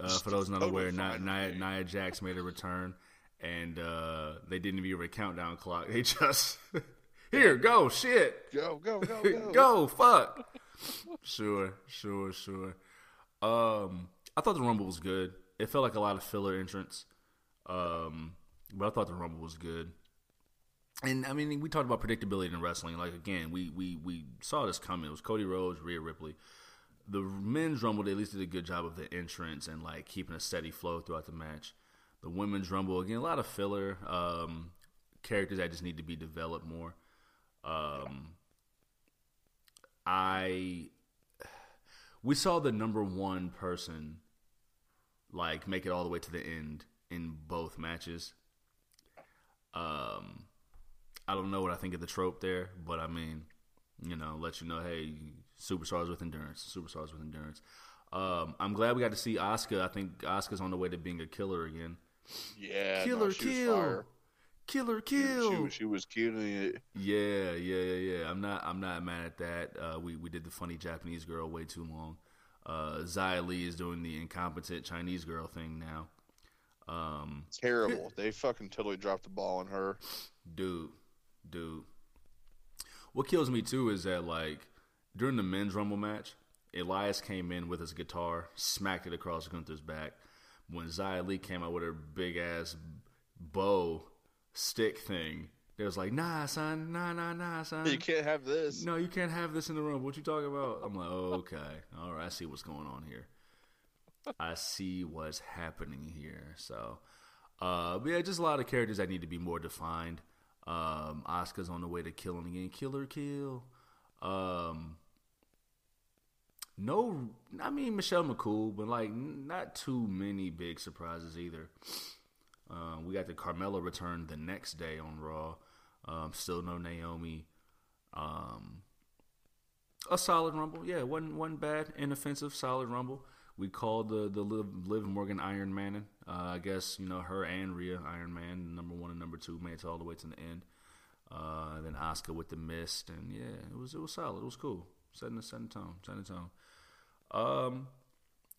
Uh, for those not aware, Nia, Nia. Nia Jax made a return, and uh, they didn't even a countdown clock. They just here, go, shit, Go, go, go, go. go, fuck. sure, sure, sure. Um, I thought the Rumble was good. It felt like a lot of filler entrance, um, but I thought the Rumble was good. And I mean, we talked about predictability in wrestling. Like again, we we we saw this coming. It was Cody Rhodes, Rhea Ripley. The men's rumble, they at least did a good job of the entrance and like keeping a steady flow throughout the match. The women's rumble, again, a lot of filler um, characters that just need to be developed more. Um, I we saw the number one person like make it all the way to the end in both matches. Um, I don't know what I think of the trope there, but I mean, you know, let you know, hey, Superstars with endurance. Superstars with endurance. Um, I'm glad we got to see Asuka. I think Asuka's on the way to being a killer again. Yeah, Killer no, she kill. Killer She- kill. She, was- she was killing it. Yeah, yeah, yeah, yeah. I'm not. I'm not mad at that. Uh, we we did the funny Japanese girl way too long. Uh, Xia Li is doing the incompetent Chinese girl thing now. Um, Terrible. They fucking totally dropped the ball on her. dude, dude. What kills me too is that like during the men's rumble match, Elias came in with his guitar, smacked it across Gunther's back. When Xia Li came out with her big ass bow stick thing, they was like, "Nah, son, nah, nah, nah, son." You can't have this. No, you can't have this in the room. What you talking about? I'm like, oh, okay, all right. I see what's going on here. I see what's happening here. So, uh, but yeah, just a lot of characters that need to be more defined. Um, Asuka's on the way to killing again. Killer kill. Um, no, I mean Michelle McCool, but like not too many big surprises either. Uh, we got the Carmella return the next day on Raw. Um, still no Naomi. Um, a solid Rumble, yeah, wasn't wasn't bad, inoffensive, solid Rumble. We called the the Liv, Liv Morgan Iron Man. Uh, I guess you know her and Rhea Iron Man, number one and number two, made it all the way to the end. Uh, then Asuka with the mist, and yeah, it was it was solid. It was cool, the setting the tone, setting the tone. Um,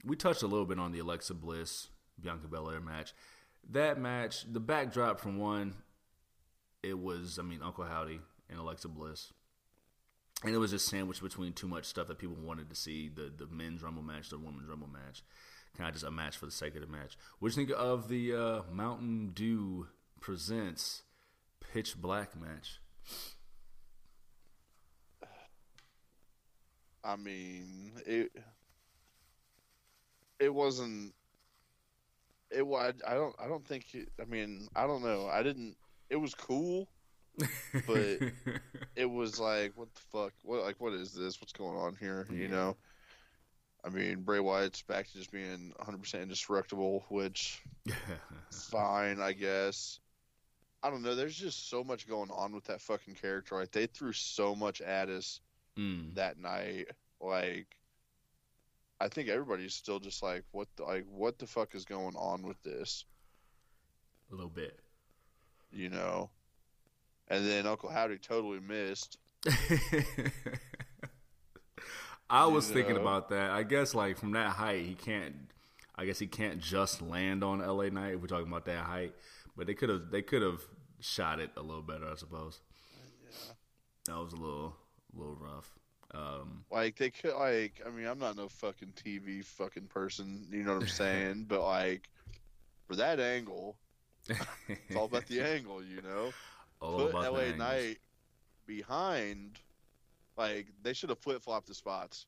we touched a little bit on the Alexa Bliss Bianca Belair match. That match, the backdrop from one, it was I mean Uncle Howdy and Alexa Bliss, and it was just sandwiched between too much stuff that people wanted to see the the men's rumble match, the women's rumble match, kind of just a match for the sake of the match. What do you think of the uh, Mountain Dew presents Pitch Black match? I mean, it it wasn't. It was. I don't. I don't think. It, I mean, I don't know. I didn't. It was cool. But- It was like, what the fuck? What like what is this? What's going on here? Yeah. You know. I mean, Bray Wyatt's back to just being 100% indestructible, which fine, I guess. I don't know. There's just so much going on with that fucking character. Like they threw so much at us mm. that night. Like, I think everybody's still just like, what? The, like, what the fuck is going on with this? a little bit. You know. And then Uncle Howdy totally missed. I was You thinking know? about that. I guess like from that height, he can't. I guess he can't just land on L.A. Knight. If we're talking about that height, but they could have. They could have shot it a little better, I suppose. That was a little, a little rough. Um, Like they could like I mean I'm not no fucking TV fucking person, you know what I'm saying? but like for that angle, it's all about the angle, you know. all Put LA. Knight behind like they should have flip flopped the spots.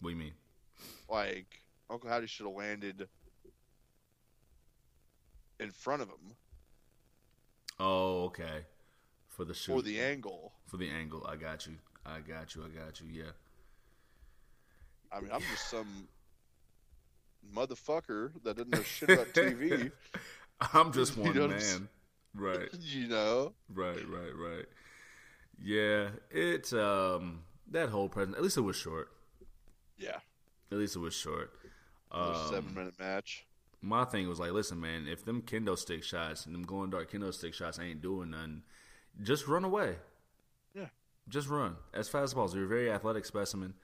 What do you mean? Like Uncle Howdy should have landed in front of him Oh, okay. For the shoot. for the angle. for the angle. I got you. I got you. I got you. Yeah. I mean, I'm just some motherfucker that doesn't know shit about TV, I'm just You one know I'm s- man. Right. you know. Right, right, right. Yeah, it um that whole present at least it was short. Yeah, At least it was short. Um, seven minute match. my thing was like, listen, man, if them kendo stick shots and them going dark kendo stick shots ain't doing nothing, just run away. Yeah. Just run as fast as possible. You're a very athletic specimen.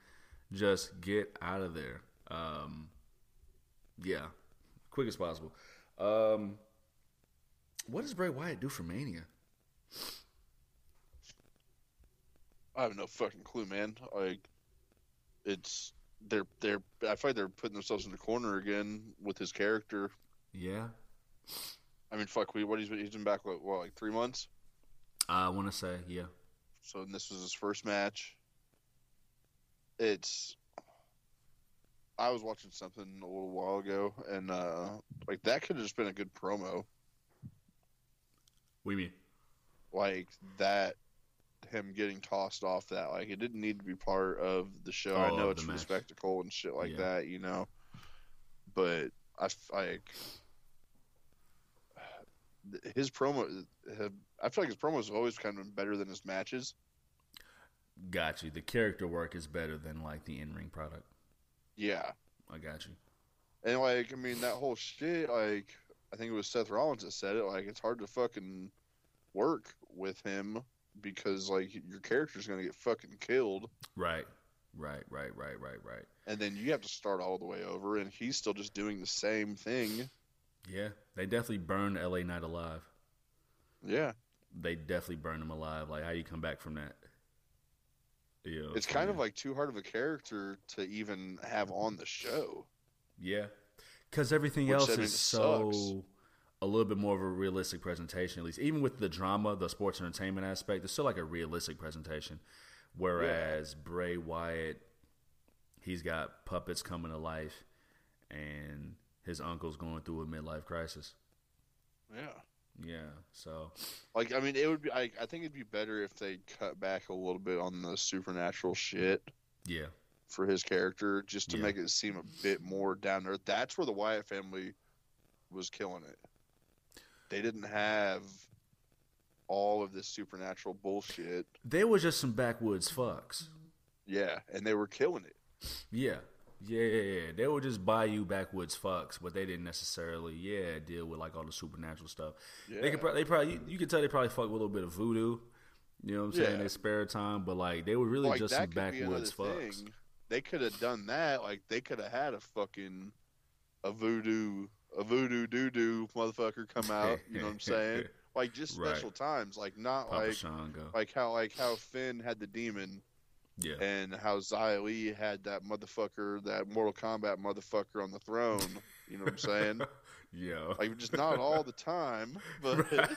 Just get out of there. Um, yeah, quick as possible. Um, what does Bray Wyatt do for Mania? I have no fucking clue, man. Like, it's they're they're. I feel like they're putting themselves in the corner again with his character. Yeah, I mean, fuck, we what he's been he's been back what, what like three months. I want to say yeah. So and this was his first match. It's. I was watching something a little while ago, and uh like that could have just been a good promo. What do you mean? Like that, him getting tossed off that like it didn't need to be part of the show. I Oh, know it's for the spectacle and shit like Yeah. that, you know. But I like his promo. have- I feel like his promos have always kind of been better than his matches. Got you. The character work is better than like the in ring product. Yeah, I got you. and like I mean that whole shit. Like I think it was Seth Rollins that said it. Like it's hard to fucking work with him because like your character's gonna get fucking killed, Right. Right. Right. Right. Right. Right. and then you have to start all the way over, and he's still just doing the same thing. Yeah. They definitely burned LA Knight alive. Yeah, They definitely burned him alive. Like how do you come back from that? You know, it's kind of like too hard of a character to even have on the show. Yeah, because everything Which, else is so sucks. a little bit more of a realistic presentation. At least, even with the drama, the sports entertainment aspect, it's still like a realistic presentation. Whereas Bray Wyatt, he's got puppets coming to life, and his uncle's going through a midlife crisis. Yeah. Yeah, so Like I mean, it would be. I, I think it'd be better if they cut back a little bit on the supernatural shit yeah, for his character, just to Yeah. make it seem a bit more down to earth. That's where the Wyatt family was killing it. They didn't have all of this supernatural bullshit. they were just some backwoods fucks. Yeah, and they were killing it. Yeah. Yeah, yeah, yeah. They would just buy you backwoods fucks, but they didn't necessarily, yeah, deal with like all the supernatural stuff. Yeah. They could probably, they probably, you, you could tell they probably fuck with a little bit of voodoo. You know what I'm saying? Yeah. Their spare time, but like they were really like just some could be another backwoods fucks. thing. They could have done that. Like they could have had a fucking a voodoo a voodoo doo doo motherfucker come out. You know what I'm saying? Like just Right. special times. Like not Papa like Shango. like how like how Finn had the demon yeah, and how Xia Li had that motherfucker, that Mortal Kombat motherfucker on the throne. You know what I'm saying? yeah. like just not all the time, but Right.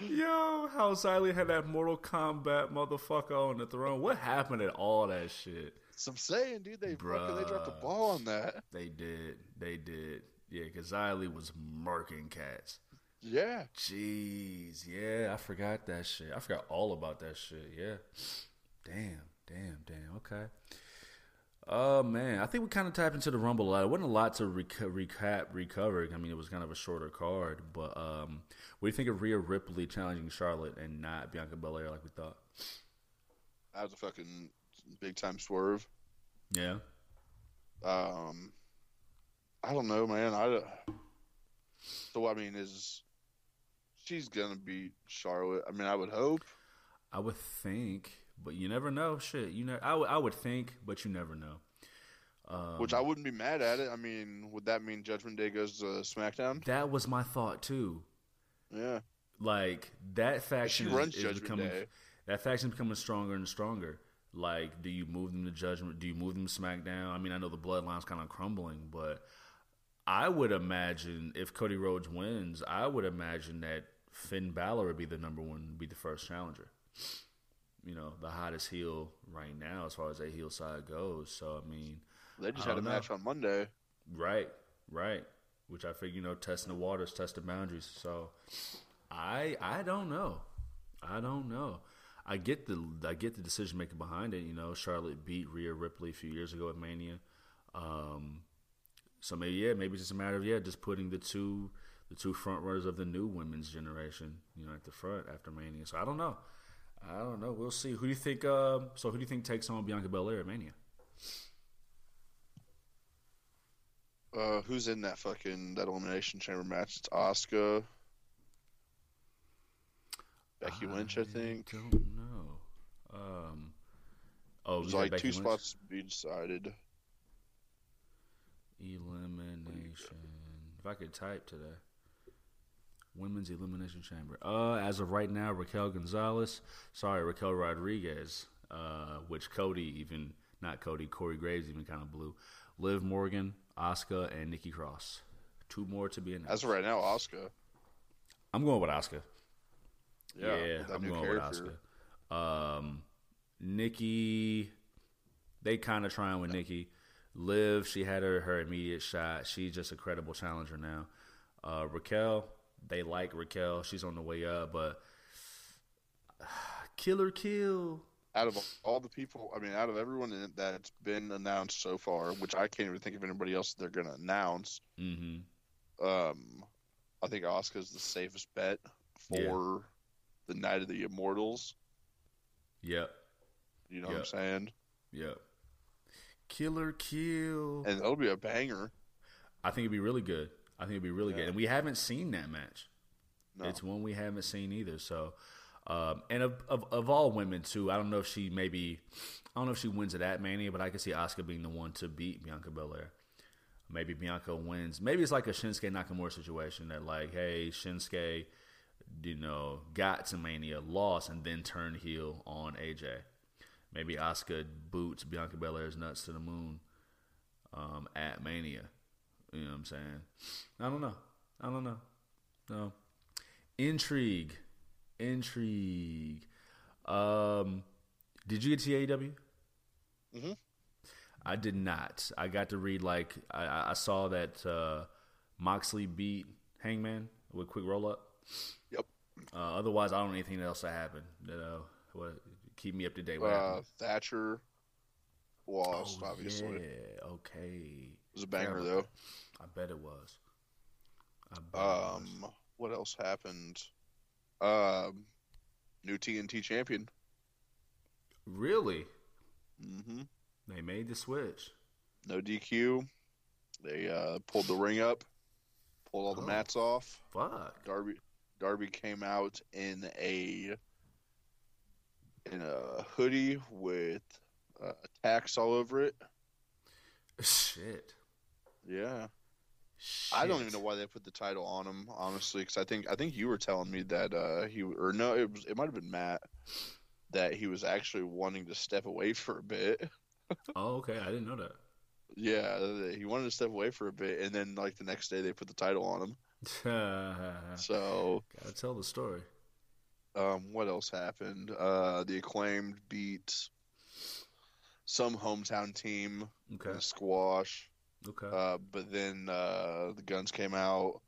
Yo, how Xia Li had that Mortal Kombat motherfucker on the throne. What happened to all that shit? so I'm saying, dude, they fucking they dropped the ball on that. They did. They did. Yeah, because Xia Li was murking cats. Yeah. Jeez, yeah, I forgot that shit. I forgot all about that shit. Yeah, damn, damn, damn. Okay. Oh man, I think we kind of tapped into the Rumble a lot. It wasn't a lot to reca- recap, recover. I mean, it was kind of a shorter card. But um, what do you think of Rhea Ripley challenging Charlotte and not Bianca Belair like we thought? That was a fucking big time swerve. Yeah, Um, I don't know, man. I so I mean, is she's gonna beat Charlotte? I mean, I would hope. I would think, but you never know. Shit, you know, I would- I would think, but you never know. Um, Which I wouldn't be mad at it. I mean, would that mean Judgment Day goes to SmackDown? that was my thought too. Yeah, like that faction she is- runs is, Judgment becoming Day. that faction's becoming stronger and stronger. Like, do you move them to Judgment? Do you move them to SmackDown? I mean, I know the bloodline's kind of crumbling, but I would imagine if Cody Rhodes wins, I would imagine that Finn Balor would be the number one, be the first challenger. You know, the hottest heel right now as far as a heel side goes. So I mean, They just had a know. match on Monday. Right, right. Which I figure, you know, testing the waters, testing boundaries. So I I don't know. I don't know. I get the I get the decision making behind it. You know, Charlotte beat Rhea Ripley a few years ago at Mania. Um, so maybe yeah, maybe it's just a matter of yeah, just putting the two the two front runners of the new women's generation, you know, at the front after Mania. So I don't know. I don't know. We'll see. Who do you think? Uh, so who do you think takes on Bianca Belair at Mania? Uh, who's in that fucking that elimination chamber match? It's Asuka, Becky Lynch, I think. don't know. Um, oh, There's like Becky two Lynch? spots to be decided. Elimination. If I could type today. Women's Elimination Chamber. Uh, as of right now, Raquel Gonzalez. Sorry, Raquel Rodriguez. Uh, which Cody even not Cody, Corey Graves even kind of blew. Liv Morgan, Asuka, and Nikki Cross. Two more to be announced. As of right now, Asuka. I'm going with Asuka. Yeah, Yeah, I'm going character. with Asuka. Um, Nikki, they kind of trying with Nikki. Liv, she had her her immediate shot. She's just a credible challenger now. Uh, Raquel, they like Raquel. She's on the way up, but killer kill. Out of all the people, I mean, out of everyone in- that's been announced so far, which I can't even think of anybody else they're going to announce. Mm-hmm. Um, I think Asuka's the safest bet for Yeah. the Night of the Immortals. Yep. You know what I'm saying? Yep. Killer kill. And that'll be a banger. I think it'd be really good. I think it'd be really Yeah. good. And we haven't seen that match. No. It's one we haven't seen either. So, um, and of, of of all women too, I don't know if she maybe, I don't know if she wins it at Mania, but I can see Asuka being the one to beat Bianca Belair. Maybe Bianca wins. Maybe it's like a Shinsuke Nakamura situation that like, hey, Shinsuke, you know, got to Mania, lost, and then turned heel on AJ. Maybe Asuka boots Bianca Belair's nuts to the moon um, at Mania. You know what I'm saying? I don't know. I don't know. No. Intrigue. Intrigue. Um, did you get to AEW? Mhm. I did not. I got to read like I- I, I saw that uh, Moxley beat Hangman with quick roll up. Yep. Uh, otherwise, I don't know anything else that happened. You know, what keep me up to date. What Uh. Thatcher lost, Oh, obviously. Yeah. Okay. Was a banger, Yeah. though. I bet it was. I bet it was. Um, what else happened? Um, new TNT champion. Really? hmm They made the switch. No DQ. They uh, pulled the ring up, pulled all the Oh. mats off. Fuck. Darby Darby came out in a in a hoodie with uh, attacks all over it. Shit. Yeah, I don't even know why they put the title on him, honestly, because I think I think you were telling me that uh, he or no, it was it might have been Matt that he was actually wanting to step away for a bit. Oh, okay. I didn't know that. Yeah, he wanted to step away for a bit, and then like the next day they put the title on him. So Gotta tell the story. Um, what else happened? Uh, the acclaimed beat some hometown team Okay. in squash. Okay. Uh, but then uh, the guns came out.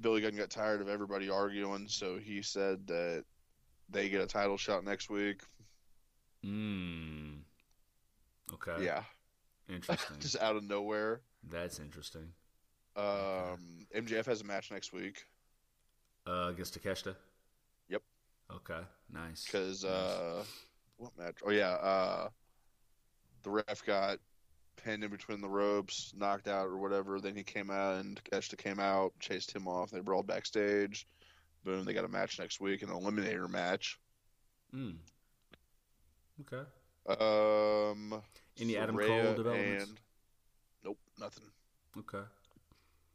Billy Gunn got tired of everybody arguing, so he said that they get a title shot next week. Mm. Okay. Yeah, Interesting. just out of nowhere. That's interesting. Um, MJF has a match next week Uh, against Takeshita. Yep. Okay. Nice. because Nice. uh, what match? Oh yeah, uh, the ref got pinned in between the ropes, knocked out or whatever. Then he came out and Takeshita came out, chased him off. They brawled backstage. Boom, they got a match next week, an eliminator match. Mm. Okay. Um, Any Adam Cole developments? And, nope, nothing. Okay.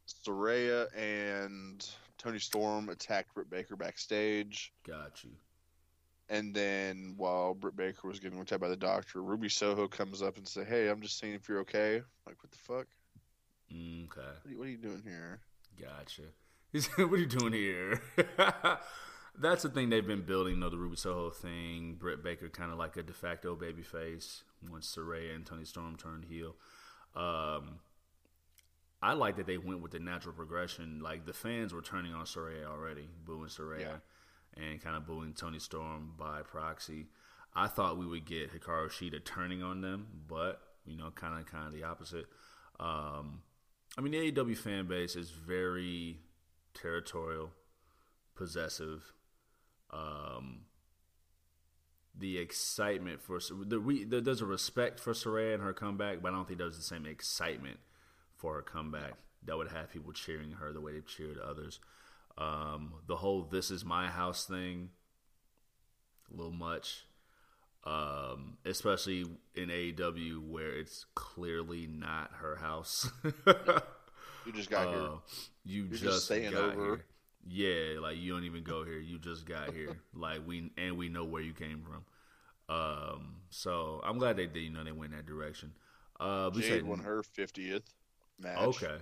Saraya and Toni Storm attacked Britt Baker backstage. Got you. And then while Britt Baker was getting looked at by the doctor, Ruby Soho comes up and say, "Hey, I'm just seeing if you're okay." Like, what the fuck? Mm, Okay. What are you, what are you doing here? Gotcha. He said, "What are you doing here?" That's the thing they've been building, you know, the Ruby Soho thing. Britt Baker kind of like a de facto babyface once Saraya and Toni Storm turned heel. Um, I like that they went with the natural progression. Like the fans were turning on Saraya already, booing Saraya, and kind of booing Toni Storm by proxy. I thought we would get Hikaru Shida turning on them, but you know, kind of kind of the opposite. Um, I mean, the AEW fan base is very territorial, possessive. Um, the excitement for the, we, there's a respect for Saraya and her comeback, but I don't think there's the same excitement for her comeback that would have people cheering her the way they've cheered others. Um, the whole "this is my house" thing, a little much, um, especially in AEW where it's clearly not her house. You just got here. Uh, you just just, staying got over. here. Yeah, like you don't even go here. You just got here. like we and we know where you came from. Um, so I'm glad they did. You know, they went in that direction. Uh, Jade said won her 50th match. okay.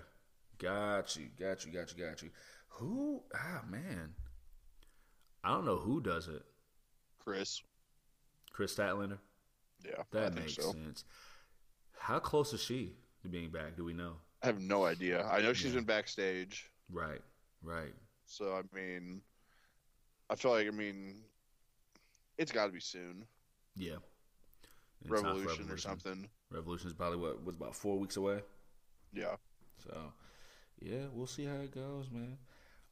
Got you. Got you. Got you. Got you. Who? Ah, man. I don't know who does it. Kris. Kris Statlander. Yeah, That makes so. sense. How close is she to being back? Do we know? I have no idea. I know she's Yeah. been backstage. Right. Right. So, I mean, I feel like, I mean, it's got to be soon. Yeah. For Revolution, or something. Revolution is probably what was about four weeks away. Yeah. So, yeah, we'll see how it goes, man.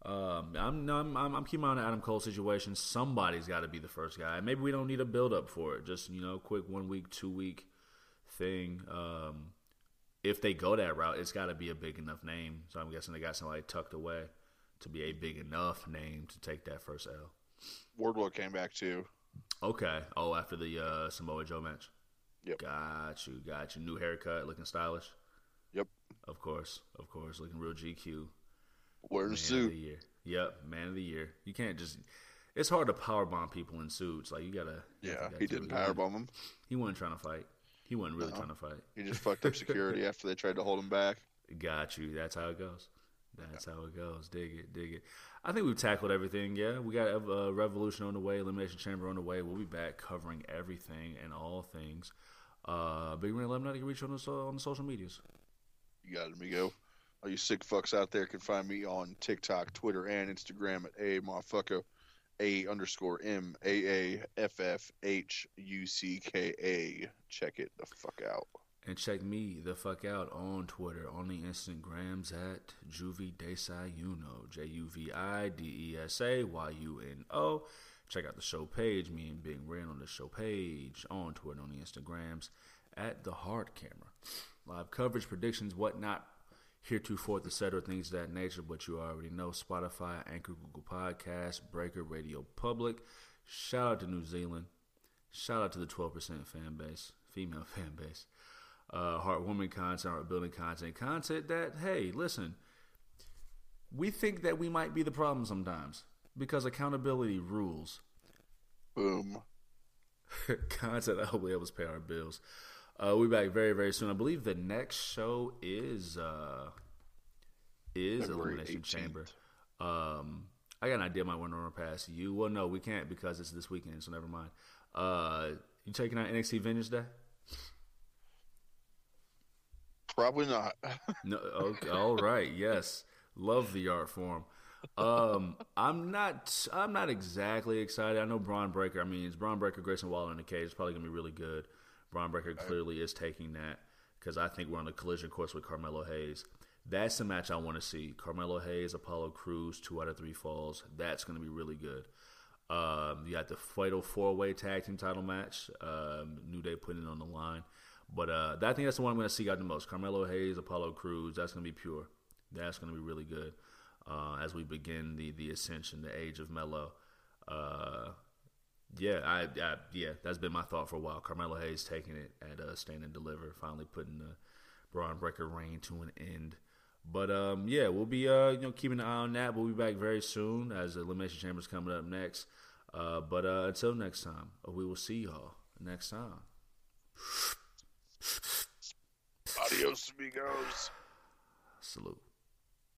Um, I'm, I'm I'm keeping on the Adam Cole situation. Somebody's got to be the first guy. Maybe we don't need a build up for it. Just you know, quick one week, two week thing. Um, if they go that route, it's got to be a big enough name. So I'm guessing they got somebody tucked away to be a big enough name to take that first L. Wardlow came back too. Okay. Oh, after the uh, Samoa Joe match. Yep. Got you. Got you. New haircut, looking stylish. Yep. Of course. Of course. Looking real GQ. Wearing Man a of suit. the year. Yep. Man of the year. You can't just. It's hard to powerbomb people in suits. Like you gotta. Yeah, he didn't powerbomb him. He wasn't trying to fight. He wasn't really No. trying to fight. He just fucked up security after they tried to hold him back. Got you. That's how it goes. That's how it goes. Dig it, dig it. I think we've tackled everything. Yeah, we got a Revolution on the way, Elimination Chamber on the way. We'll be back covering everything and all things. Uh, Big Ring 11, you can reach on the, on the social medias. You got it, amigo. All you sick fucks out there can find me on TikTok, Twitter, and Instagram at a motherfucker, a underscore m a a f f h u c k a. Check it the fuck out. And check me the fuck out on Twitter, on the Instagrams at Juvie Desayuno, J U V I D E S A Y U N O. Check out the show page, me and Big Ren on the show page, on Twitter, on the Instagrams, at the Hard Camera. Live coverage, predictions, whatnot, heretofore, etc., things of that nature, but you already know Spotify, Anchor, Google Podcasts, Breaker, Radio Public. Shout out to New Zealand. Shout out to the 12% fan base, female fan base uh, heartwarming content, heart building content, content that, hey, listen, we think that we might be the problem sometimes because accountability rules. Boom. content that hopefully help us pay our bills. Uh, we'll be back very, very soon. I believe the next show is uh, is February Elimination 18th. Chamber. Um, I got an idea. I might want to run past you. Well, no, we can't because it's this weekend, so never mind. Uh, you taking out NXT Vengeance Day? Probably not. No, okay, all right, yes, love the art form. Um, I'm not, I'm not exactly excited. I know Bron Breakker. I mean, it's Bron Breakker, Grayson Waller in the cage. It's probably gonna be really good. Bron Breakker clearly is taking that because I think we're on a collision course with Carmelo Hayes. That's the match I want to see. Carmelo Hayes, Apollo Crews, two out of three falls. That's gonna be really good. Um, you got the fatal four way tag team title match. Um, New Day putting it on the line. But uh, I think that's the one I'm going to see out the most. Carmelo Hayes, Apollo Crews. That's going to be pure. That's going to be really good uh, as we begin the the ascension, the age of Melo. Uh, yeah, I, I yeah, that's been my thought for a while. Carmelo Hayes taking it at uh, Stand and Deliver, finally putting the Bron Breakker reign to an end. But um, yeah, we'll be uh, you know keeping an eye on that. We'll be back very soon as the Elimination Chamber is coming up next. Uh, but uh, until next time, we will see y'all next time. Adios, amigos. Salute.